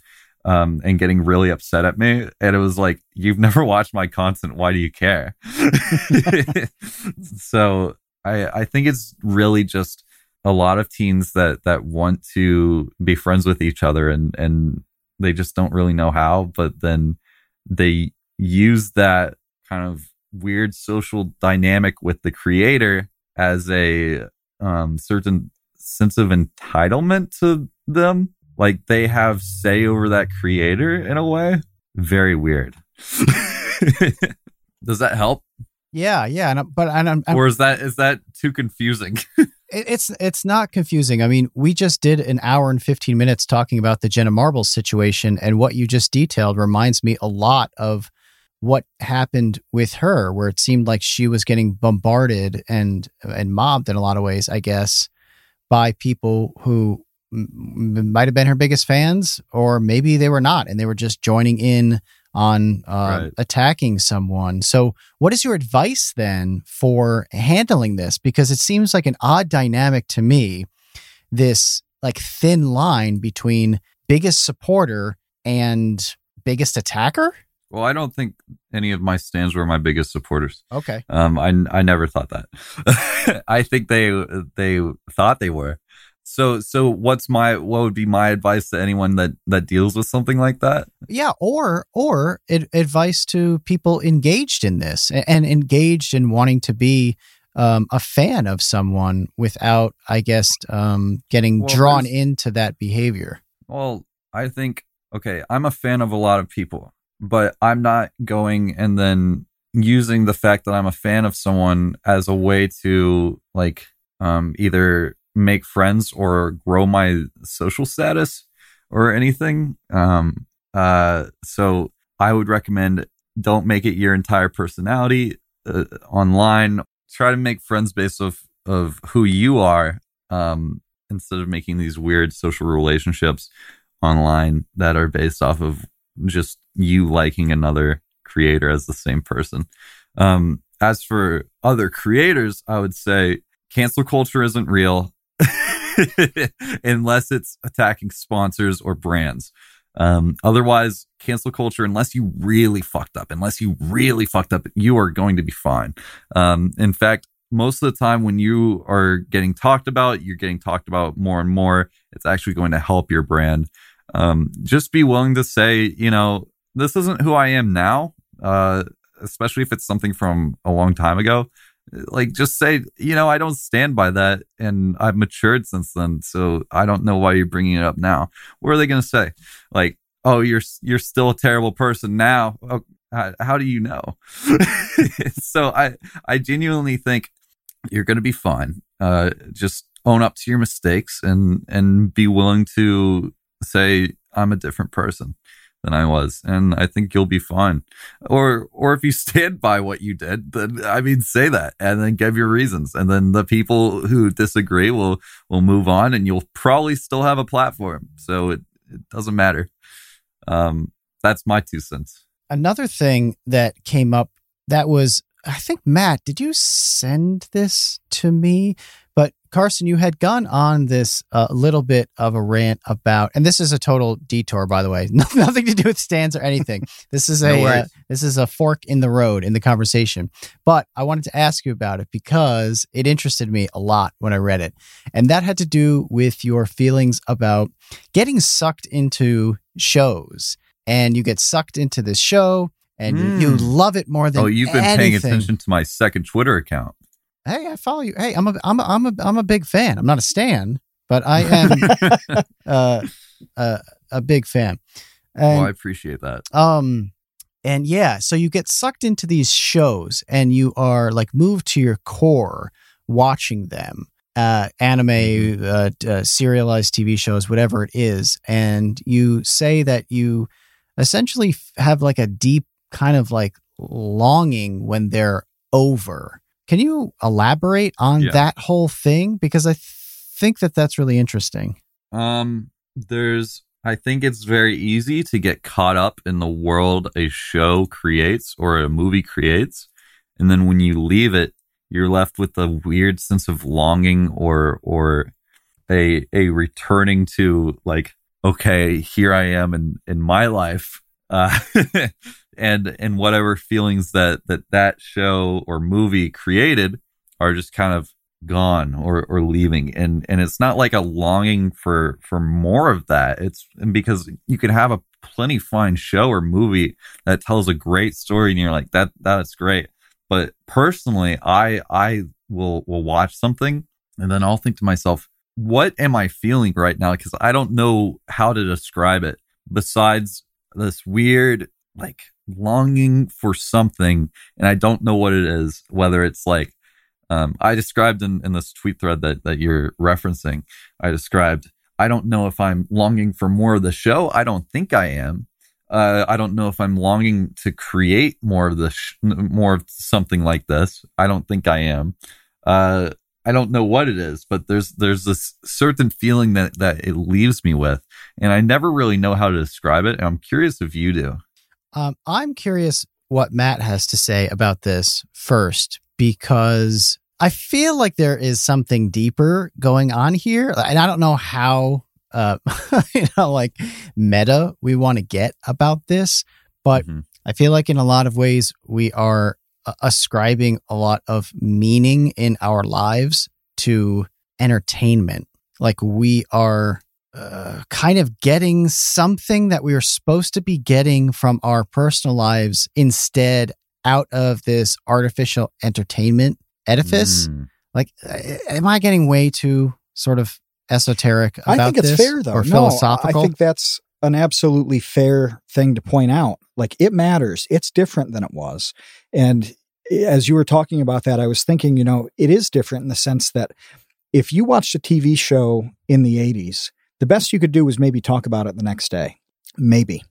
um, and getting really upset at me. And it was like, you've never watched my content. Why do you care? so I, I think it's really just a lot of teens that, that want to be friends with each other and, and they just don't really know how, but then they use that kind of weird social dynamic with the creator as a um, certain sense of entitlement to them like they have say over that creator in a way. Very weird. Does that help? Yeah, yeah, and, but and I'm, I'm, or is that is that too confusing? it's it's not confusing. I mean, we just did an hour and 15 minutes talking about the Jenna Marbles situation and what you just detailed reminds me a lot of what happened with her where it seemed like she was getting bombarded and and mobbed in a lot of ways, I guess, by people who might have been her biggest fans, or maybe they were not, and they were just joining in on uh, right. attacking someone. So, what is your advice then for handling this? Because it seems like an odd dynamic to me. This like thin line between biggest supporter and biggest attacker. Well, I don't think any of my stans were my biggest supporters. Okay. Um, I I never thought that. I think they they thought they were. So so what's my what would be my advice to anyone that that deals with something like that? Yeah, or or advice to people engaged in this and engaged in wanting to be um, a fan of someone without, I guess, um, getting well, drawn into that behavior. Well, I think okay, I'm a fan of a lot of people, but I'm not going and then using the fact that I'm a fan of someone as a way to like um, either make friends or grow my social status or anything. Um, uh, so I would recommend don't make it your entire personality uh, online. Try to make friends based of of who you are, um, instead of making these weird social relationships online that are based off of just you liking another creator as the same person. Um, as for other creators, I would say cancel culture isn't real. unless it's attacking sponsors or brands. Um, otherwise, cancel culture, unless you really fucked up, unless you really fucked up, you are going to be fine. Um, in fact, most of the time when you are getting talked about, you're getting talked about more and more. It's actually going to help your brand. Um, just be willing to say, you know, this isn't who I am now, uh, especially if it's something from a long time ago like just say you know i don't stand by that and i've matured since then so i don't know why you're bringing it up now. What are they going to say? Like oh you're you're still a terrible person now. Oh, how, how do you know? So i i genuinely think you're going to be fine. Uh just own up to your mistakes and and be willing to say i'm a different person than I was, and I think you'll be fine. Or or if you stand by what you did, then I mean say that and then give your reasons. And then the people who disagree will will move on and you'll probably still have a platform. So it, it doesn't matter. Um that's my two cents. Another thing that came up that was I think Matt, did you send this to me? But Carson, you had gone on this uh, little bit of a rant about, and this is a total detour, by the way, nothing to do with stans or anything. This is No a uh, this is a fork in the road in the conversation. But I wanted to ask you about it because it interested me a lot when I read it, and that had to do with your feelings about getting sucked into shows, and you get sucked into this show. And you, you Mm. love it more than Oh, you've been paying attention to my second Twitter account. Hey, I follow you. Hey, I'm a, I'm a, I'm a, I'm a big fan. I'm not a stan, but I am uh, uh, a big fan. well, I appreciate that. um, and yeah, so you get sucked into these shows, and you are like moved to your core watching them, uh, anime, uh, uh, serialized TV shows, whatever it is, and you say that you essentially f- have like a deep kind of like longing when they're over. Can you elaborate on Yeah. that whole thing? Because I th- think that that's really interesting. Um, there's, I think it's very easy to get caught up in the world a show creates or a movie creates. And then when you leave it, you're left with a weird sense of longing or, or a, a returning to like, okay, here I am in, in my life. Uh, and, and whatever feelings that, that that show or movie created are just kind of gone or or leaving. And and it's not like a longing for for more of that. It's because you could have a plenty fine show or movie that tells a great story and you're like that that's great. But personally i i will will watch something and then i'll think to myself what am i feeling right now? Because i don't know how to describe it besides this weird like longing for something and i don't know what it is whether it's like um, I described in, in this tweet thread that, that you're referencing, I described, I don't know if I'm longing for more of the show. I don't think I am. Uh, I don't know if I'm longing to create more of the, sh- more of something like this. I don't think I am. Uh, I don't know what it is, but there's, there's this certain feeling that, that it leaves me with, and I never really know how to describe it. And I'm curious if you do. Um, I'm curious what Matt has to say about this first, because I feel like there is something deeper going on here. And I don't know how, uh, you know, like meta we want to get about this, but Mhm. I feel like in a lot of ways we are uh, ascribing a lot of meaning in our lives to entertainment. Like we are uh, kind of getting something that we were supposed to be getting from our personal lives instead out of this artificial entertainment edifice. Mm. Like, uh, am I getting way too sort of esoteric about I think it's this fair though. or No, philosophical? I think that's an absolutely fair thing to point out. Like it matters. It's different than it was. And as you were talking about that, I was thinking, you know, it is different in the sense that if you watched a TV show in the 80s, the best you could do was maybe talk about it the next day. Maybe.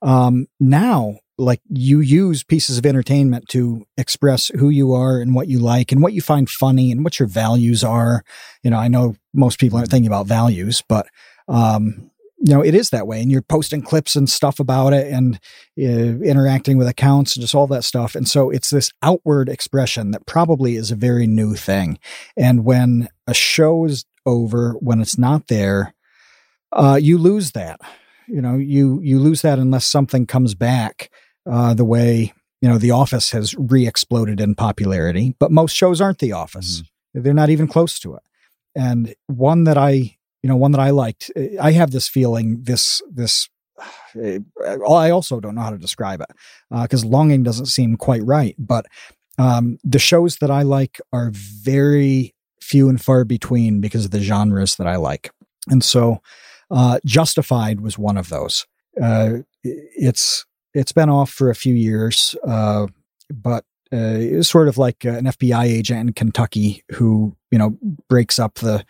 Um, now, like you use pieces of entertainment to express who you are and what you like and what you find funny and what your values are. You know, I know most people aren't thinking about values, but um, you know, it is that way. And you're posting clips and stuff about it and uh, interacting with accounts and just all that stuff. And so it's this outward expression that probably is a very new thing. And when a show is over, when it's not there, uh, you lose that. You know, you you lose that unless something comes back uh, the way you know The Office has re-exploded in popularity. But most shows aren't The Office; they're not even close to it. And one that I, you know, one that I liked, I have this feeling, this this. uh, I also don't know how to describe it because longing doesn't seem quite right. But um, the shows that I like are very few and far between because of the genres that I like. And so uh, Justified was one of those. Uh, it's it's been off for a few years, uh, but uh, it was sort of like an FBI agent in Kentucky who you know breaks up the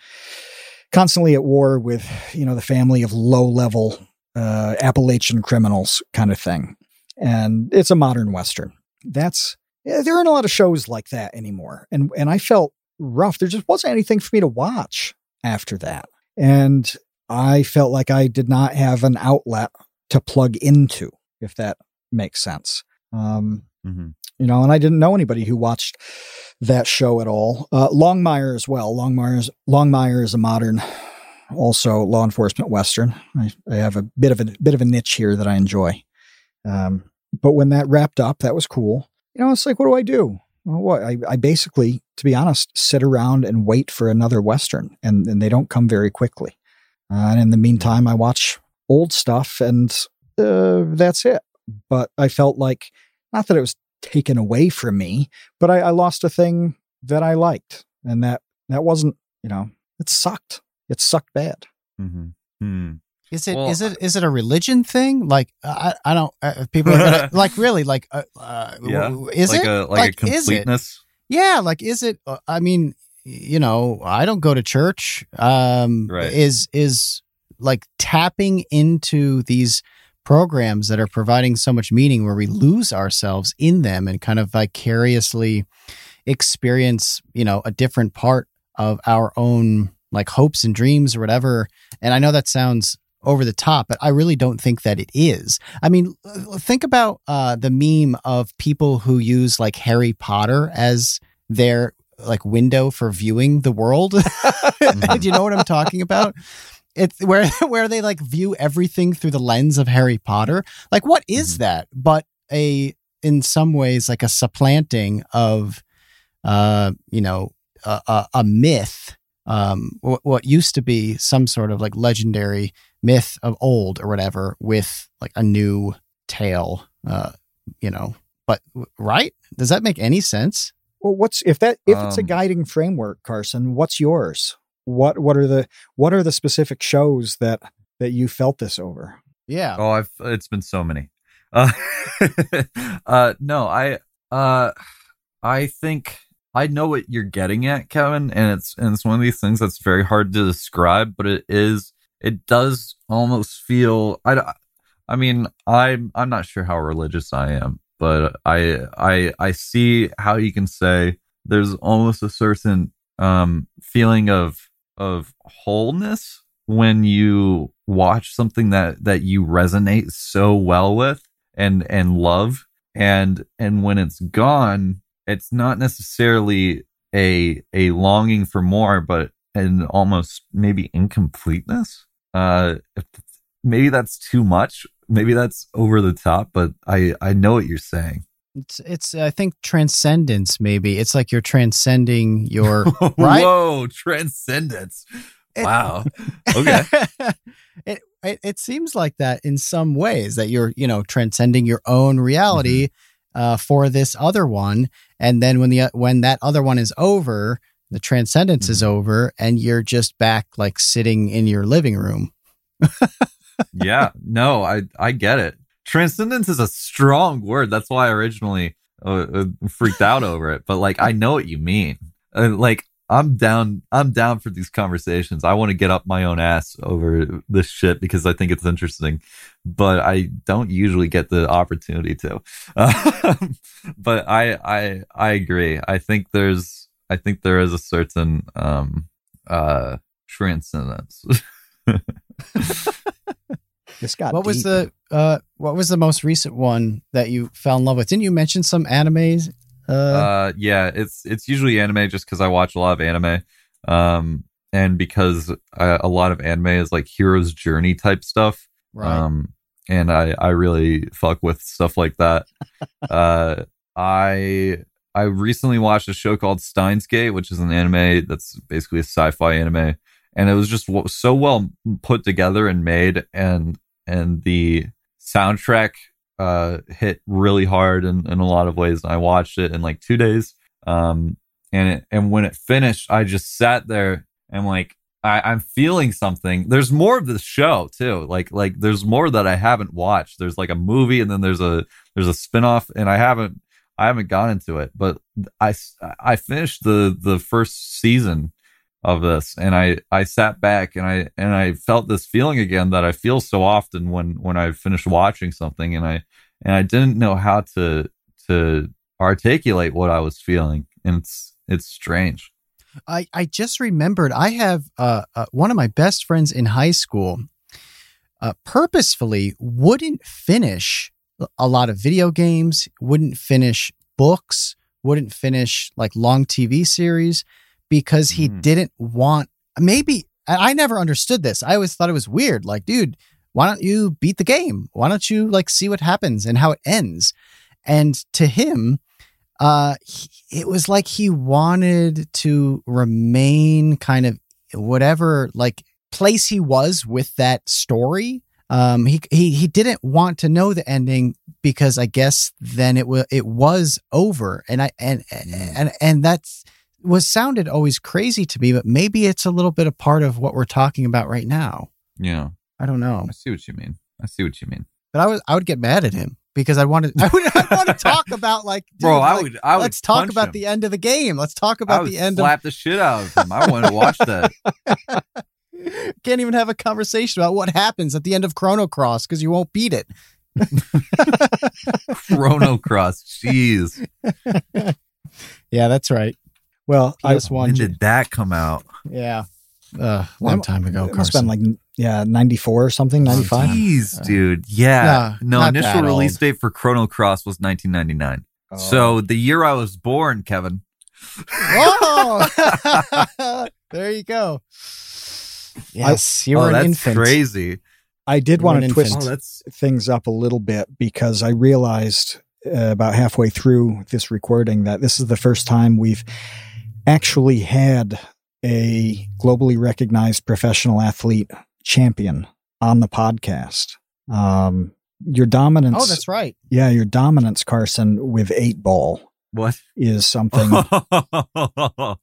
constantly at war with you know the family of low level uh, Appalachian criminals kind of thing, and it's a modern western. That's there aren't a lot of shows like that anymore, and and I felt rough. There just wasn't anything for me to watch after that, and I felt like I did not have an outlet to plug into, if that makes sense. Um, hmm you know, and I didn't know anybody who watched that show at all. Uh, Longmire as well. Longmire's Longmire is a modern, also law enforcement western. I, I have a bit of a bit of a niche here that I enjoy. Um, but when that wrapped up, that was cool. You know, it's like, what do I do? Well, what I, I basically, to be honest, sit around and wait for another western, and, and they don't come very quickly. Uh, and in the meantime, I watch old stuff, and uh, that's it. But I felt like not that it was taken away from me, but I, I lost a thing that I liked, and that that wasn't, you know, it sucked. It sucked bad. Mm-hmm. Hmm. Is it Well, is it is it a religion thing? Like I I don't uh, people are gonna, like really like uh, uh, Yeah, is like it a like, a is it? completeness. Yeah, like is it? uh, I mean, you know, I don't go to church. Um, Right. Is is like tapping into these programs that are providing so much meaning where we lose ourselves in them and kind of vicariously experience, you know, a different part of our own like hopes and dreams or whatever. And I know that sounds over the top, but I really don't think that it is. I mean, think about uh, the meme of people who use like Harry Potter as their like window for viewing the world. Do you know what I'm talking about? It's where where they like view everything through the lens of Harry Potter. Like, what is Mhm. that? But a in some ways like a supplanting of, uh, you know, a, a, a myth. Um, what, what used to be some sort of like legendary myth of old or whatever with like a new tale. Uh, you know, but right? Does that make any sense? Well, what's if that if it's a Um, guiding framework, Carson? What's yours? What what are the what are the specific shows that that you felt this over? Yeah. Oh, I've it's been so many. Uh, uh no, I uh I think I know what you're getting at, Kevin, and it's and it's one of these things that's very hard to describe, but it is it does almost feel I I mean, I'm I'm not sure how religious I am, but I I I see how you can say there's almost a certain um feeling of of wholeness when you watch something that that you resonate so well with and and love. And and when it's gone it's not necessarily a a longing for more but an almost maybe incompleteness. Uh maybe that's too much maybe that's over the top but i i know what you're saying. It's it's I think transcendence maybe. It's like you're transcending your Right? whoa transcendence. It- wow. Okay. It, it it seems like that in some ways that you're, you know, transcending your own reality mm-hmm. uh for this other one. And then when the uh, when that other one is over, the transcendence is mm-hmm. over and you're just back like sitting in your living room. yeah, no, I I get it. Transcendence is a strong word. That's why I originally uh, uh, freaked out over it. But like, I know what you mean. Uh, like, I'm down. I'm down for these conversations. I want to get up my own ass over this shit because I think it's interesting, but I don't usually get the opportunity to. Um, but I I I agree. I think there's I think there is a certain um uh transcendence. This got what was the uh what was the most recent one that you fell in love with? Didn't you mention some animes? Uh, uh yeah it's it's usually anime just because i watch a lot of anime um and because uh, a lot of anime is like hero's journey type stuff right. um and i i really fuck with stuff like that uh i i recently watched a show called steins gate which is an anime that's basically a sci-fi anime and it was just w- so well put together and made and and the soundtrack uh hit really hard in, in a lot of ways and i watched it in like two days. Um and it, and when it finished i just sat there and like I, i'm feeling something. There's more of the show too. Like like there's more that i haven't watched. There's like a movie and then there's a there's a spin-off and i haven't i haven't gone into it. But I I finished the the first season of this. And i i sat back and i and i felt this feeling again that i feel so often when when i finish watching something and i and i didn't know how to to articulate what i was feeling. And it's it's strange. I, I just remembered I have uh, uh, one of my best friends in high school uh, purposefully wouldn't finish a lot of video games, wouldn't finish books, wouldn't finish like long TV series because he Mhm. didn't want maybe I never understood this. I always thought it was weird. Like, dude, why don't you beat the game? Why don't you like see what happens and how it ends? And to him, uh he- it was like he wanted to remain kind of whatever like place he was with that story um he he he didn't want to know the ending because i guess then it was it was over and i and and and that's was sounded always crazy to me but maybe it's a little bit a part of what we're talking about right now Yeah, i don't know I see what you mean. I see what you mean, but i was i would get mad at him because i wanted i would i want to talk about like dude, bro. I would. I would. let's talk about him. the end of the game let's talk about the end of slap the shit out of him. I want to watch that. can't even have a conversation about what happens at the end of Chrono Cross because you won't beat it. Chrono Cross. Jeez. Yeah, that's right. Well, I, PS1. When did that come out? Yeah. Uh, long That- time ago, it must have Carson. been like yeah, ninety four or something, ninety five. Jeez, Uh, dude. Yeah. no, no, initial release old. date for Chrono Cross was 1999. So the year I was born, Kevin. Oh, there you go. Yes, you oh, were an that's infant. crazy. I did You want to twist. Oh, that's things up a little bit because I realized uh, about halfway through this recording that this is the first time we've actually had a globally recognized professional athlete champion on the podcast. Um, your dominance, Oh, that's right. yeah, your dominance, Carson, with eight ball what? is something of,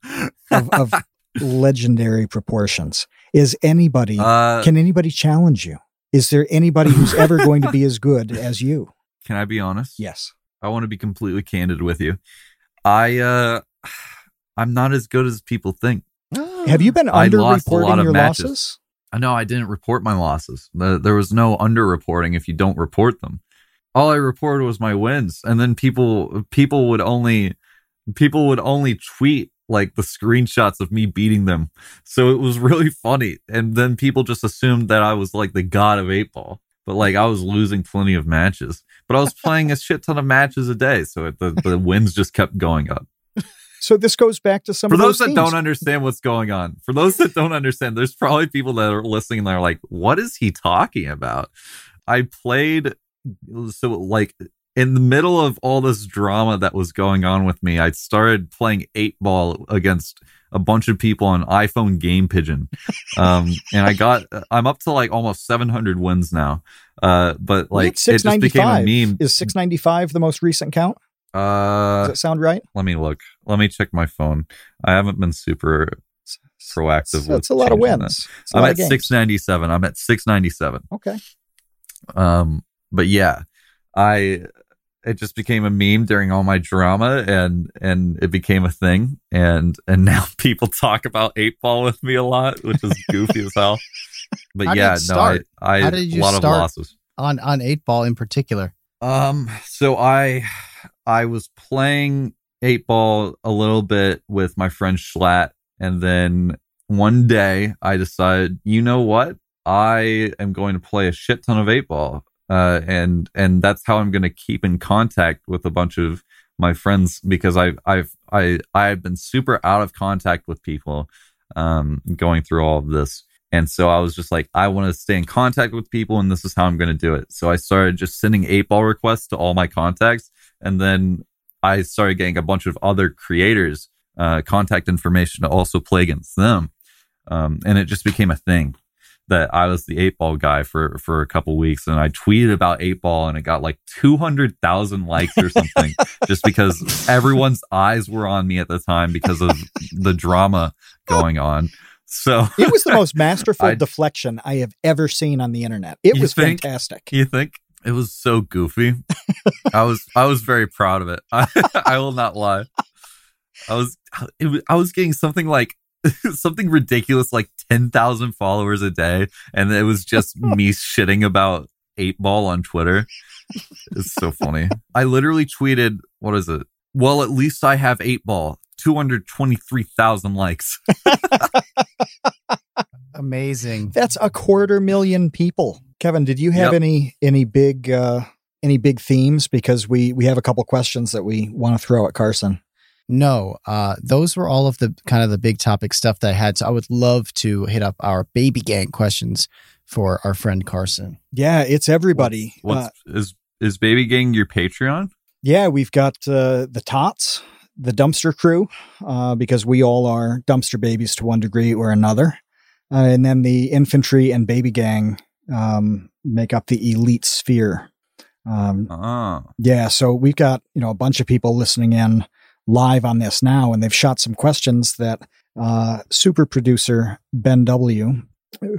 of legendary proportions. Is anybody, uh, can anybody challenge you? Is there anybody who's ever going to be as good as you? can I be honest? Yes. I want to be completely candid with you. I uh I'm not as good as people think. Oh. Have you been I lost a lot underreporting your matches. losses? I know I didn't report my losses. There was no underreporting if you don't report them. All I reported was my wins, and then people people would only people would only tweet like the screenshots of me beating them. So it was really funny, and then people just assumed that I was like the god of eight ball. But like I was losing plenty of matches, but I was playing a shit ton of matches a day, so it, the the wins just kept going up. So this goes back to some For of those those, that don't understand what's going on, for those that don't understand, there's probably people that are listening that are like, what is he talking about? I played, so like in the middle of all this drama that was going on with me, I started playing eight ball against a bunch of people on iPhone Game Pigeon. Um, and I got, I'm up to like almost 700 wins now. Uh, but like, it just became a meme. Is six ninety five the most recent count? Uh, Does that sound right? let me look. Let me check my phone. I haven't been super proactive. That's a lot of wins. I'm lot at 697. I'm at 697. Okay. Um, but yeah, I it just became a meme during all my drama and and it became a thing and and now people talk about eight ball with me a lot, which is goofy as hell. But How yeah, no, I? I How did you a lot start? of losses. on on eight ball in particular. Um, so I I was playing eight ball a little bit with my friend Schlatt, and then one day I decided, you know what? I am going to play a shit ton of eight ball. Uh, and and that's how I'm going to keep in contact with a bunch of my friends because I've I've I I've been super out of contact with people um going through all of this. And so I was just like, I want to stay in contact with people, and this is how I'm going to do it. So I started just sending eight ball requests to all my contacts, and then I started getting a bunch of other creators uh, contact information to also play against them, um, and it just became a thing that I was the eight ball guy for for a couple weeks, and I tweeted about eight ball, and it got like two hundred thousand likes or something, just because everyone's eyes were on me at the time because of the drama going on. So It was the most masterful I- deflection I have ever seen on the internet. It was think? fantastic. You think it was so goofy? I was I was very proud of it. I, I will not lie. I was it was, I was getting something like something ridiculous like 10,000 followers a day and it was just me shitting about 8 ball on Twitter. It's so funny. I literally tweeted what is it? Well, at least I have 8 ball. 223,000 likes. Amazing. That's a quarter million people. Kevin, did you have Yep. any any big uh any big themes? Because we we have a couple questions that we want to throw at Carson. No, uh, those were all of the kind of the big topic stuff that I had. So I would love to hit up our baby gang questions for our friend Carson. Yeah, it's everybody. What's Uh, is is Baby Gang your Patreon? yeah, we've got uh, the Tots, the Dumpster Crew, uh, because we all are dumpster babies to one degree or another, uh, and then the Infantry and Baby Gang um, make up the elite sphere. Um, Ah, Yeah, so we've got you know a bunch of people listening in live on this now, and they've shot some questions that uh, super producer Ben W,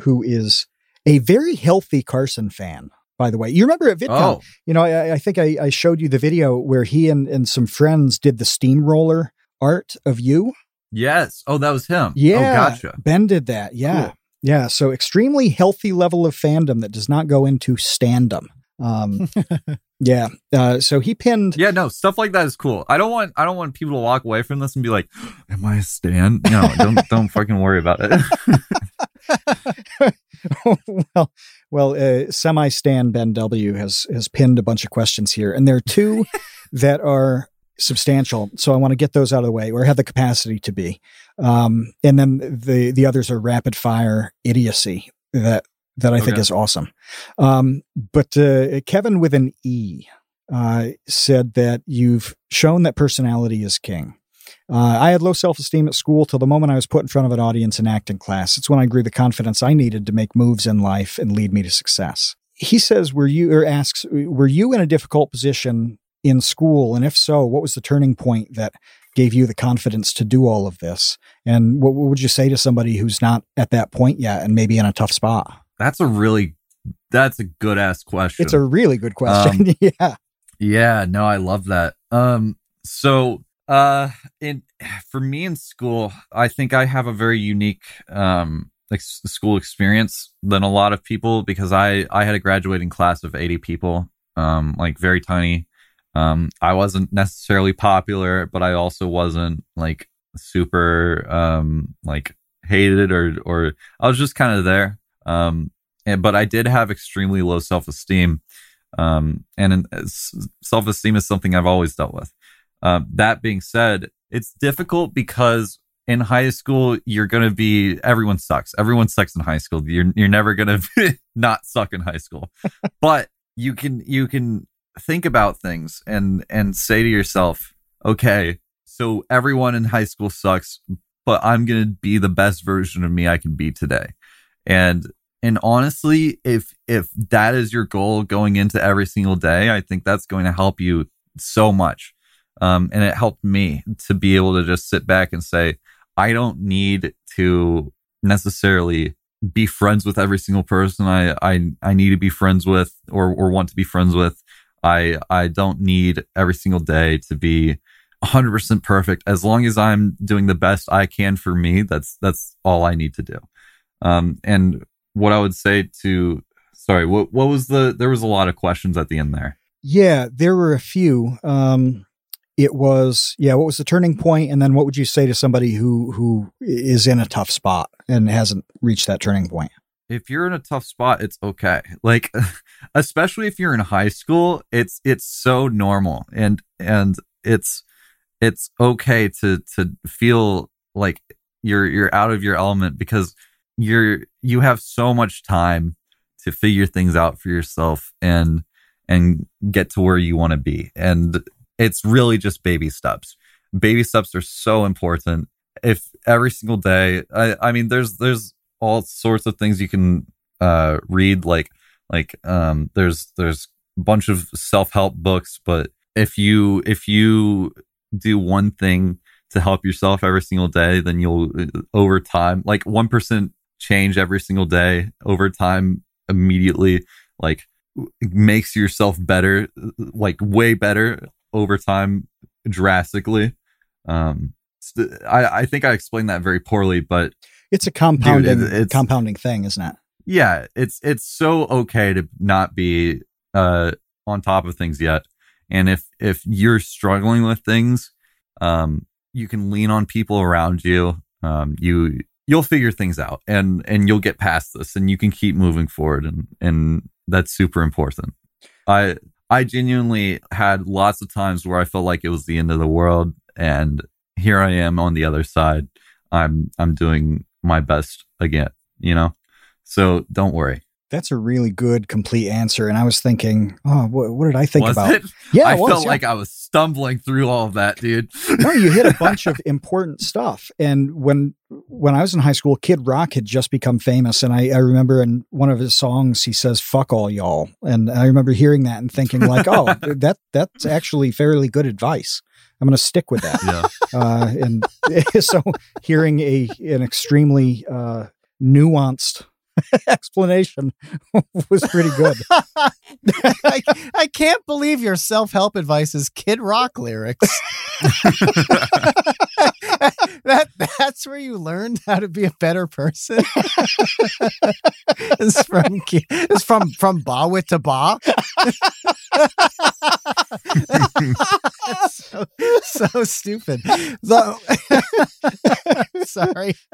who is a very healthy Carson fan, by the way. You remember at VidCon? oh, You know, I, I think I, I showed you the video where he and, and some friends did the steamroller art of you. yes. Oh, that was him. Yeah, Oh, gotcha. Ben did that. Yeah, Cool. Yeah. So extremely healthy level of fandom that does not go into standom. Um, yeah. Uh, so he pinned. Yeah, no, stuff like that is cool. I don't want I don't want people to walk away from this and be like, "Am I a stan?" No, don't don't fucking worry about it. well, well, uh, semi-stan Ben W has has pinned a bunch of questions here, and there are two that are substantial. So I want to get those out of the way, or have the capacity to be. Um, and then the the others are rapid fire idiocy that that I think is awesome. Um, but uh, Kevin with an E uh, said that you've shown that personality is king. Uh, I had low self esteem at school till the moment I was put in front of an audience in acting class. It's when I grew the confidence I needed to make moves in life and lead me to success. He says, Were you, or asks, Were you in a difficult position in school? And if so, what was the turning point that gave you the confidence to do all of this? And what, what would you say to somebody who's not at that point yet and maybe in a tough spot? that's a really that's a good ass question. It's a really good question. yeah. Yeah, no, I love that. Um, so, uh, in for me in school, I think I have a very unique um like school experience than a lot of people because I I had a graduating class of eighty people, um, like very tiny. Um, I wasn't necessarily popular, but I also wasn't like super um like hated or or I was just kind of there. Um, and but I did have extremely low self esteem um, and self esteem is something I've always dealt with. Um, that being said, it's difficult because in high school you're going to be everyone sucks. Everyone sucks in high school. You're you're never going to not suck in high school, but you can you can think about things and and say to yourself, okay, so everyone in high school sucks, but I'm going to be the best version of me I can be today, and and honestly, if if that is your goal going into every single day, I think that's going to help you so much. Um, and it helped me to be able to just sit back and say, I don't need to necessarily be friends with every single person I I, I need to be friends with or or want to be friends with. I I don't need every single day to be 100% perfect. As long as I'm doing the best I can for me, that's that's all I need to do. Um, and what I would say to sorry, what what was the there was a lot of questions at the end there. Yeah, there were a few. Um, it was yeah. What was the turning point, and then what would you say to somebody who who is in a tough spot and hasn't reached that turning point? If you're in a tough spot, it's okay. Like especially if you're in high school, it's it's so normal and and it's it's okay to to feel like you're you're out of your element because you're you have so much time to figure things out for yourself and and get to where you want to be. And it's really just baby steps. Baby steps are so important. If every single day i i mean there's there's all sorts of things you can uh read like like um there's there's a bunch of self-help books but if you if you do one thing to help yourself every single day then you'll over time like 1% change every single day over time immediately like makes yourself better like way better over time drastically. Um i i think i explained that very poorly but It's a compounding it- it's- compounding thing, isn't it? yeah it's it's so okay to not be uh on top of things yet and if if you're struggling with things um you can lean on people around you um you you'll figure things out and and you'll get past this and you can keep moving forward and and that's super important i I genuinely had lots of times where I felt like it was the end of the world, and here I am on the other side. I'm I'm doing my best again, you know. So don't worry. That's a really good, complete answer. And I was thinking, oh, what, what did I think Was about? it? Yeah, I it was, felt yeah. like I was stumbling through all of that, dude. no, you hit a bunch of important stuff. And when when I was in high school, Kid Rock had just become famous, and I, I remember in one of his songs he says "fuck all y'all," and I remember hearing that and thinking like, "Oh, that that's actually fairly good advice." I'm going to stick with that. yeah. Uh, and so, hearing a an extremely uh, nuanced explanation was pretty good. I, I can't believe your self help advice is Kid Rock lyrics. that that's where you learned how to be a better person. it's from it's from from Bawitdaba. so, so stupid. So, sorry.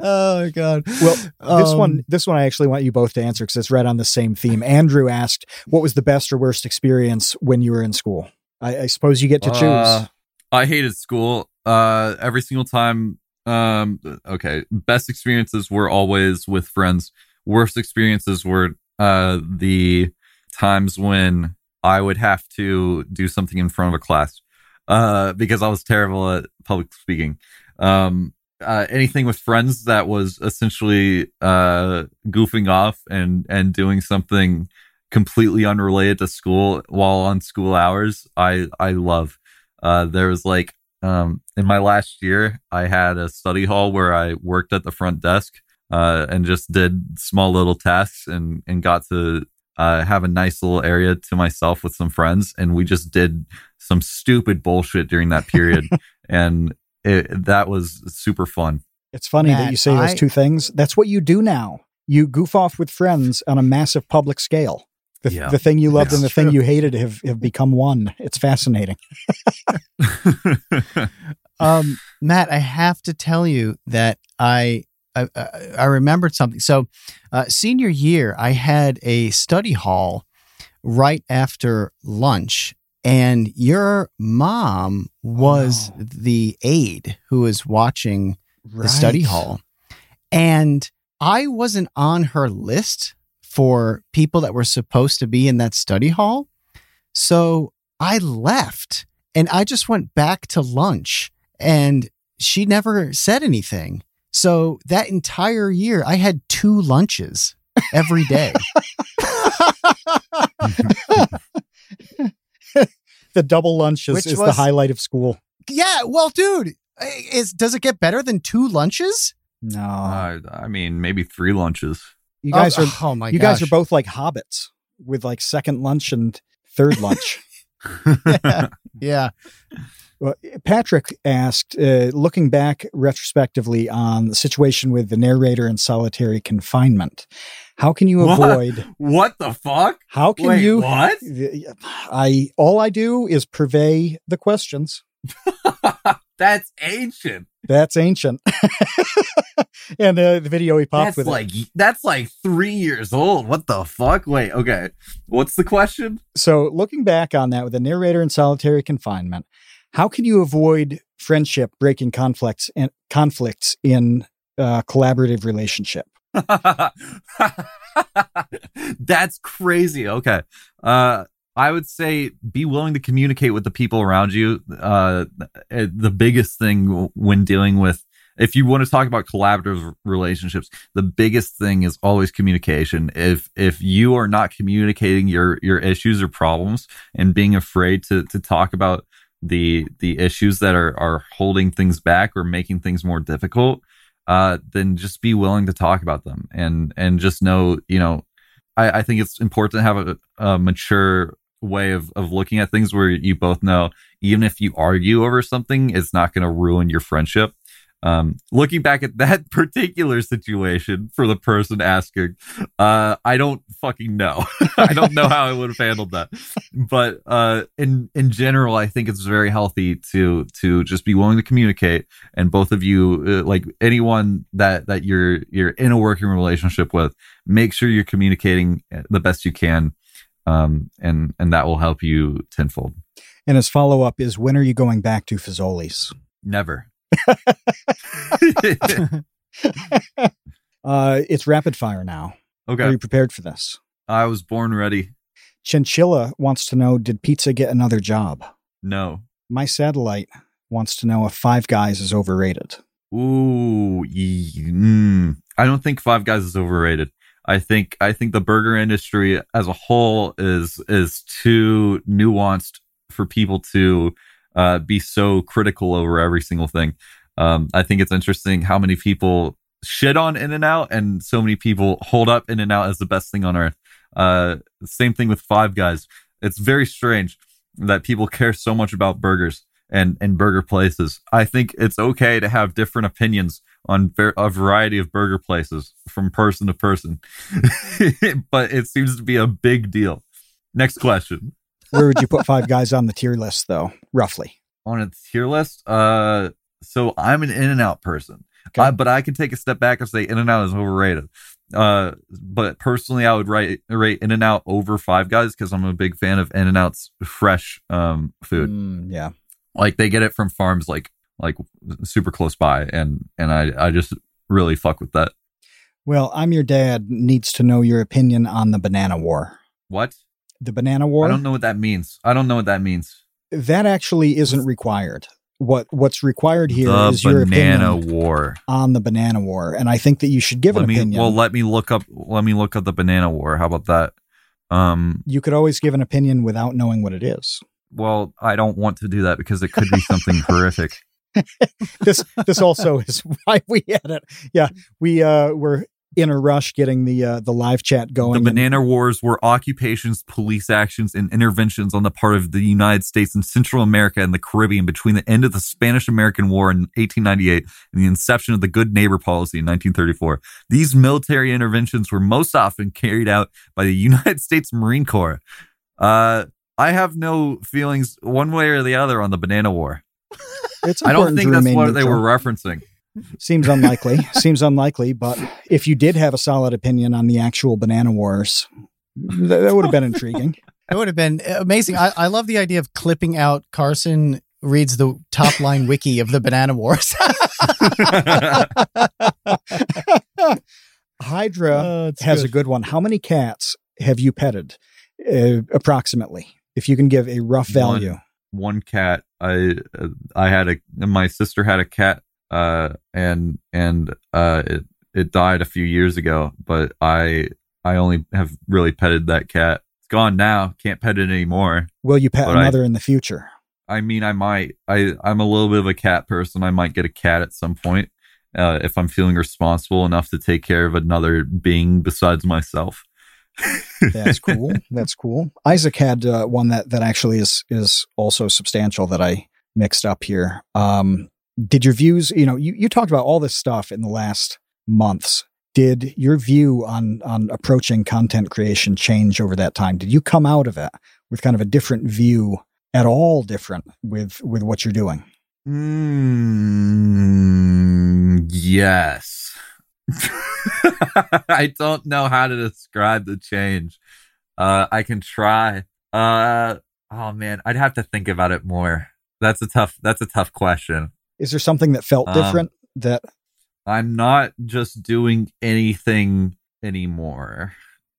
Oh my god. Well, this Um, one, this one, I actually want you both to answer because it's right on the same theme. Andrew asked, "What was the best or worst experience when you were in school?" I, I suppose you get to choose. Uh, I hated school. Uh, every single time. Um, okay. Best experiences were always with friends. Worst experiences were uh the times when I would have to do something in front of a class. Uh, because I was terrible at public speaking. Um, uh, anything with friends that was essentially uh goofing off and and doing something completely unrelated to school while on school hours i i love. Uh there was like um in my last year i had a study hall where i worked at the front desk uh and just did small little tasks and and got to uh have a nice little area to myself with some friends. And we just did some stupid bullshit during that period. And it, that was super fun it's funny that you say those two things. That's what you do now. You goof off with friends on a massive public scale. The, Yeah. the thing you loved and the thing you hated have, have become one. It's fascinating. Um, Matt, I have to tell you that I I, I I remembered something. So, uh, senior year, I had a study hall right after lunch, and your mom was Oh. the aide who was watching the study hall, and I wasn't on her list for people that were supposed to be in that study hall, so I left and I just went back to lunch and she never said anything. So that entire year, I had two lunches every day. The double lunch is, Which is the highlight of school. yeah, well, dude, is does it get better than two lunches? No, uh, i mean maybe three lunches you guys oh, are oh my you guys are both like hobbits with like second lunch and third lunch. yeah. Well, Patrick asked, uh, looking back retrospectively on the situation with the narrator in solitary confinement, how can you avoid? what the fuck How can Wait, you? what I all I do is purvey the questions. That's ancient. That's ancient. and uh, the video he popped That's with it. like that's like three years old. What the fuck? Wait, okay. What's the question? So, looking back on that with the narrator in solitary confinement, how can you avoid friendship breaking conflicts and conflicts in uh, collaborative relationship? that's crazy. Okay. Uh I would say be willing to communicate with the people around you. Uh, the biggest thing when dealing with, if you want to talk about collaborative relationships, the biggest thing is always communication. If if you are not communicating your your issues or problems and being afraid to to talk about the the issues that are are holding things back or making things more difficult, uh, then just be willing to talk about them and and just know, you know, I, I think it's important to have a, a mature way of, of looking at things where you both know even if you argue over something it's not going to ruin your friendship um, looking back at that particular situation for the person asking uh, i don't fucking know i don't know how i would have handled that but uh, in in general i think it's very healthy to to just be willing to communicate and both of you uh, like anyone that that you're you're in a working relationship with make sure you're communicating the best you can um, and and that will help you tenfold. And his follow up is when are you going back to Fazoli's? Never. uh, it's rapid fire now. Okay. Are you prepared for this? I was born ready. Chinchilla wants to know Did pizza get another job? No. My satellite wants to know if Five Guys is overrated. Ooh, mm. I don't think Five Guys is overrated. I think I think the burger industry as a whole is is too nuanced for people to uh, be so critical over every single thing. Um, I think it's interesting how many people shit on In and Out, and so many people hold up In and Out as the best thing on earth. Uh, same thing with Five Guys. It's very strange that people care so much about burgers and and burger places. I think it's okay to have different opinions on ver- a variety of burger places from person to person, but it seems to be a big deal. Next question Where would you put Five Guys on the tier list, though, roughly? on a tier list. Uh, so I'm an In and Out person, Okay. uh, but I can take a step back and say In and Out is overrated. Uh, but personally, I would rate rate In and Out over Five Guys because I'm a big fan of In and Out's fresh um food. Mm, yeah. like they get it from farms like like super close by and and i i just really fuck with that Well, I'm your dad needs to know your opinion on the banana war. what The banana war? i don't know what that means i don't know what that means That actually isn't required. What What's required here is the your banana opinion war on the banana war, and I think that you should give let an me opinion. well let me look up let me look up the banana war how about that um you could always give an opinion without knowing what it is. well i don't want to do that because it could be something horrific This this also is why we had it. Yeah, we uh were in a rush getting the uh, the live chat going. The and- banana wars were occupations, police actions, and interventions on the part of the United States in Central America and the Caribbean between the end of the Spanish American War in 1898 and the inception of the Good Neighbor Policy in 1934. These military interventions were most often carried out by the United States Marine Corps. Uh, I have no feelings one way or the other on the banana war. it's I don't think that's what they were referencing. Seems unlikely. Seems unlikely. But if you did have a solid opinion on the actual banana wars, that, that would have been intriguing. It would have been amazing. I, I love the idea of clipping out Carson reads the top line wiki of the Banana Wars. Hydra has a good one. How many cats have you petted, uh, approximately? If you can give a rough One. value. one cat i uh, i had a my sister had a cat uh and and uh it it died a few years ago but i i only have really petted that cat it's gone now can't pet it anymore Will you pet But I- another in the future? i mean i might i i'm a little bit of a cat person i might get a cat at some point uh if i'm feeling responsible enough to take care of another being besides myself That's cool. That's cool. Isaac had uh, one that that actually is is also substantial that I mixed up here. Um, did your views? You know, you you talked about all this stuff in the last months. Did your view on on approaching content creation change over that time? Did you come out of it with kind of a different view, at all different with with what you're doing? Mm, yes. I don't know how to describe the change. Uh, I can try. Uh, oh man, I'd have to think about it more. That's a tough. That's a tough question. Is there something that felt Um, different that I'm not just doing anything anymore.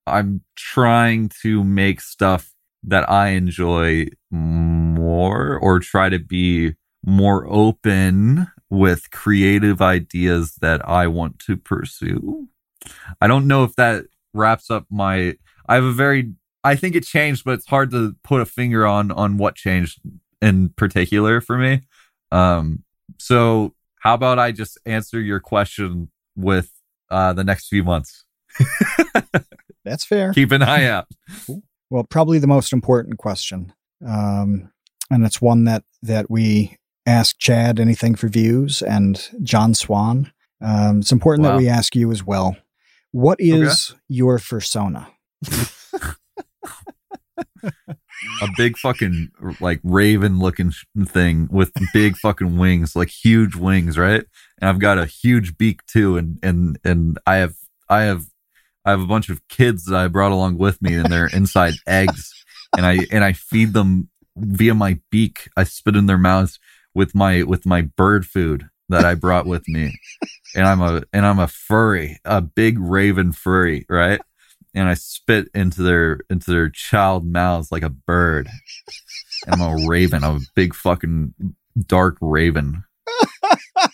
I'm trying to make stuff that I enjoy more or try to be more open with creative ideas that I want to pursue. I don't know if that wraps up my I have a very I think it changed but it's hard to put a finger on on what changed in particular for me. Um so how about I just answer your question with uh, the next few months? that's fair? Keep an eye out. Well, probably the most important question, um, and it's one that that we ask Chad anything for views and John Swan. Um, it's important that we ask you as well. What is your persona? A big fucking like raven looking thing with big fucking wings, like huge wings, right? And I've got a huge beak too, and and and I have I have I have a bunch of kids that I brought along with me, and they're inside eggs, and I and I feed them via my beak. I spit in their mouths with my with my bird food that I brought with me, and I'm a and I'm a furry, a big raven furry, right? And I spit into their into their child mouths like a bird. And I'm a raven, I'm a big fucking dark raven.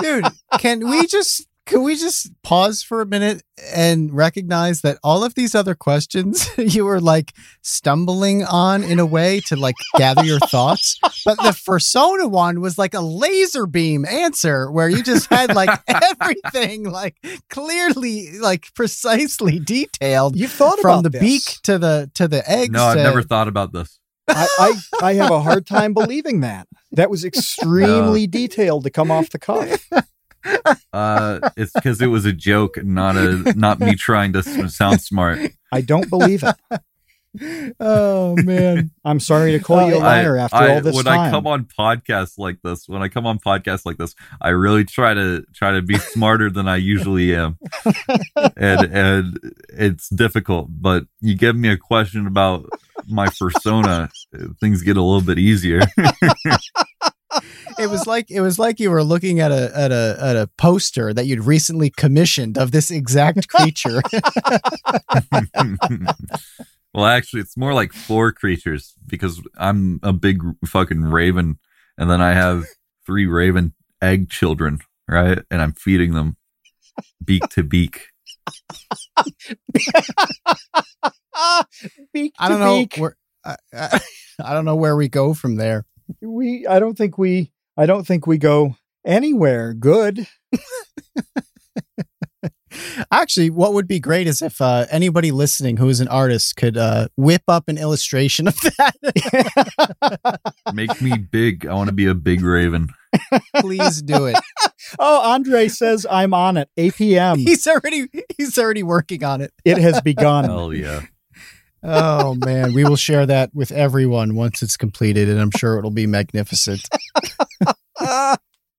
dude can we just can we just pause for a minute and recognize that all of these other questions you were like stumbling on in a way to like gather your thoughts but the persona one was like a laser beam answer where you just had like everything like clearly like precisely detailed You thought from about the this. beak to the to the eggs No, I've to- never thought about this. I, I, I have a hard time believing that. That was extremely detailed to come off the cuff. Uh, it's because it was a joke, not a not me trying to sound smart. I don't believe it. oh man I'm sorry to call you a liar after I- all this when time. I come on podcasts like this, when I come on podcasts like this, I really try to try to be smarter than I usually am, and and it's difficult. But you give me a question about my persona, things get a little bit easier. it was like it was like you were looking at a at a at a poster that you'd recently commissioned of this exact creature. well, actually, it's more like four creatures because I'm a big fucking raven, and then I have three raven egg children, right? And I'm feeding them beak to beak. beak to I don't know beak. where I, I, I don't know where we go from there. We I don't think we I don't think we go anywhere good. Actually, what would be great is if uh, anybody listening who is an artist could uh, whip up an illustration of that. Make me big. I want to be a big raven. Please do it. Oh, Andre says I'm on it. APM. He's already he's already working on it. It has begun. Hell yeah. Oh man, we will share that with everyone once it's completed, and I'm sure it'll be magnificent.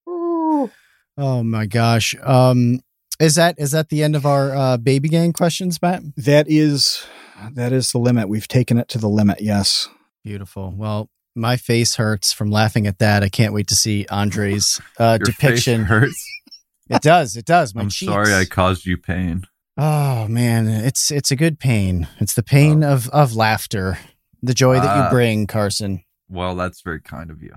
Ooh. Oh my gosh. Um, is that is that the end of our uh, baby gang questions, Matt? That is that is the limit. We've taken it to the limit. Yes. Beautiful. Well, my face hurts from laughing at that. I can't wait to see Andre's uh, Your face depiction. hurts. It does. It does. My I'm cheeks. sorry I caused you pain. Oh man, it's it's a good pain. It's the pain of of laughter, the joy that Ah. you bring, Carson. Well, that's very kind of you.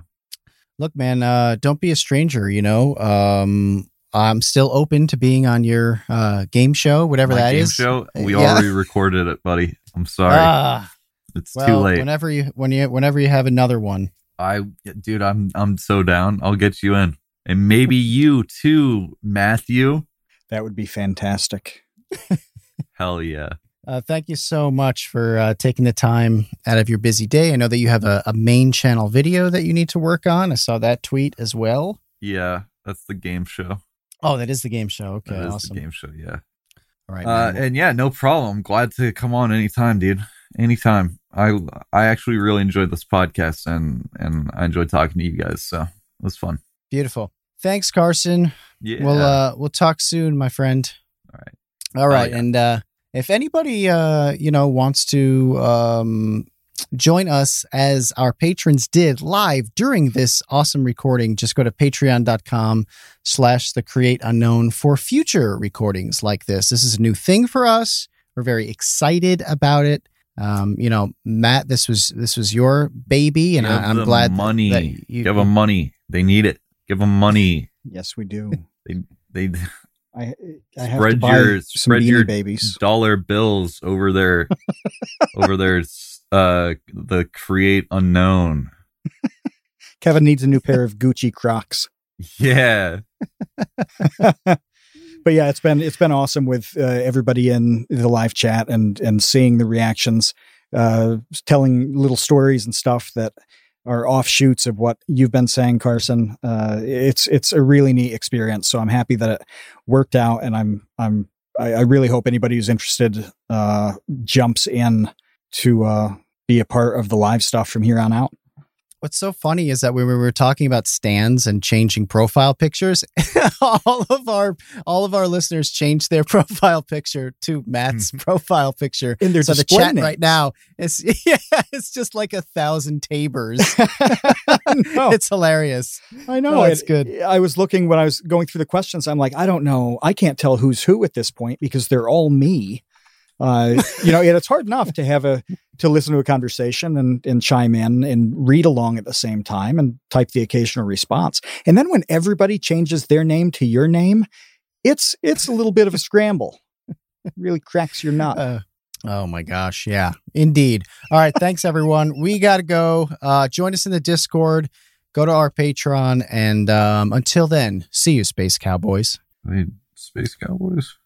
Look, man, uh, don't be a stranger. You know, um, I'm still open to being on your uh, game show, whatever My that game is. show. We Yeah. already recorded it, buddy. I'm sorry. Ah, it's well, too late. whenever you when you whenever you have another one. I, dude, I'm I'm so down. I'll get you in, and maybe you too, Matthew. That would be fantastic. Hell yeah. Uh, thank you so much for uh, taking the time out of your busy day. I know that you have a, a main channel video that you need to work on. I saw that tweet as well. Yeah, that's the game show. Oh, that is the game show. Okay, that is awesome. the game show. Yeah. All right, Uh, and yeah, no problem. Glad to come on anytime, dude. Anytime. I I actually really enjoyed this podcast and and I enjoyed talking to you guys. So it was fun. beautiful. Thanks, Carson. Yeah. We'll uh, we'll talk soon, my friend. All right. All right, yeah. and uh, if anybody uh, you know wants to um, join us as our patrons did live during this awesome recording, just go to patreon.com slash the create unknown for future recordings like this. This is a new thing for us. We're very excited about it. Um, you know, Matt, this was this was your baby, and Give I, I'm them glad money. that you, Give them money. They need it. Give them money. Yes, we do. they They I I have to Spread buy your- some spread your- babies. dollar bills over their over their uh the create unknown. Kevin needs a new pair of Gucci Crocs. Yeah. but yeah, it's been it's been awesome with uh, everybody in the live chat and and seeing the reactions, uh, telling little stories and stuff that are offshoots of what you've been saying, Carson. Uh, it's it's a really neat experience. So I'm happy that it worked out, and I'm I'm I, I really hope anybody who's interested uh, jumps in to uh, be a part of the live stuff from here on out. What's so funny is that when we were talking about stans and changing profile pictures, all of our all of our listeners changed their profile picture to Matt's hmm. profile picture. In their so the chat names. right now is yeah, it's just like a thousand tabers. no, It's hilarious. I know. no, it's It- good. I was looking when I was going through the questions. I'm like, I don't know. I can't tell who's who at this point because they're all me. Uh, you know, and it's hard enough to have a to listen to a conversation and and chime in and read along at the same time and type the occasional response. And then when everybody changes their name to your name, it's it's a little bit of a scramble. It really cracks your nut. Uh, oh my gosh. Yeah, indeed. All right. Thanks, everyone. We got to go. Uh, join us in the Discord. Go to our Patreon. And um, until then, see you, Space Cowboys. Wait, Space Cowboys?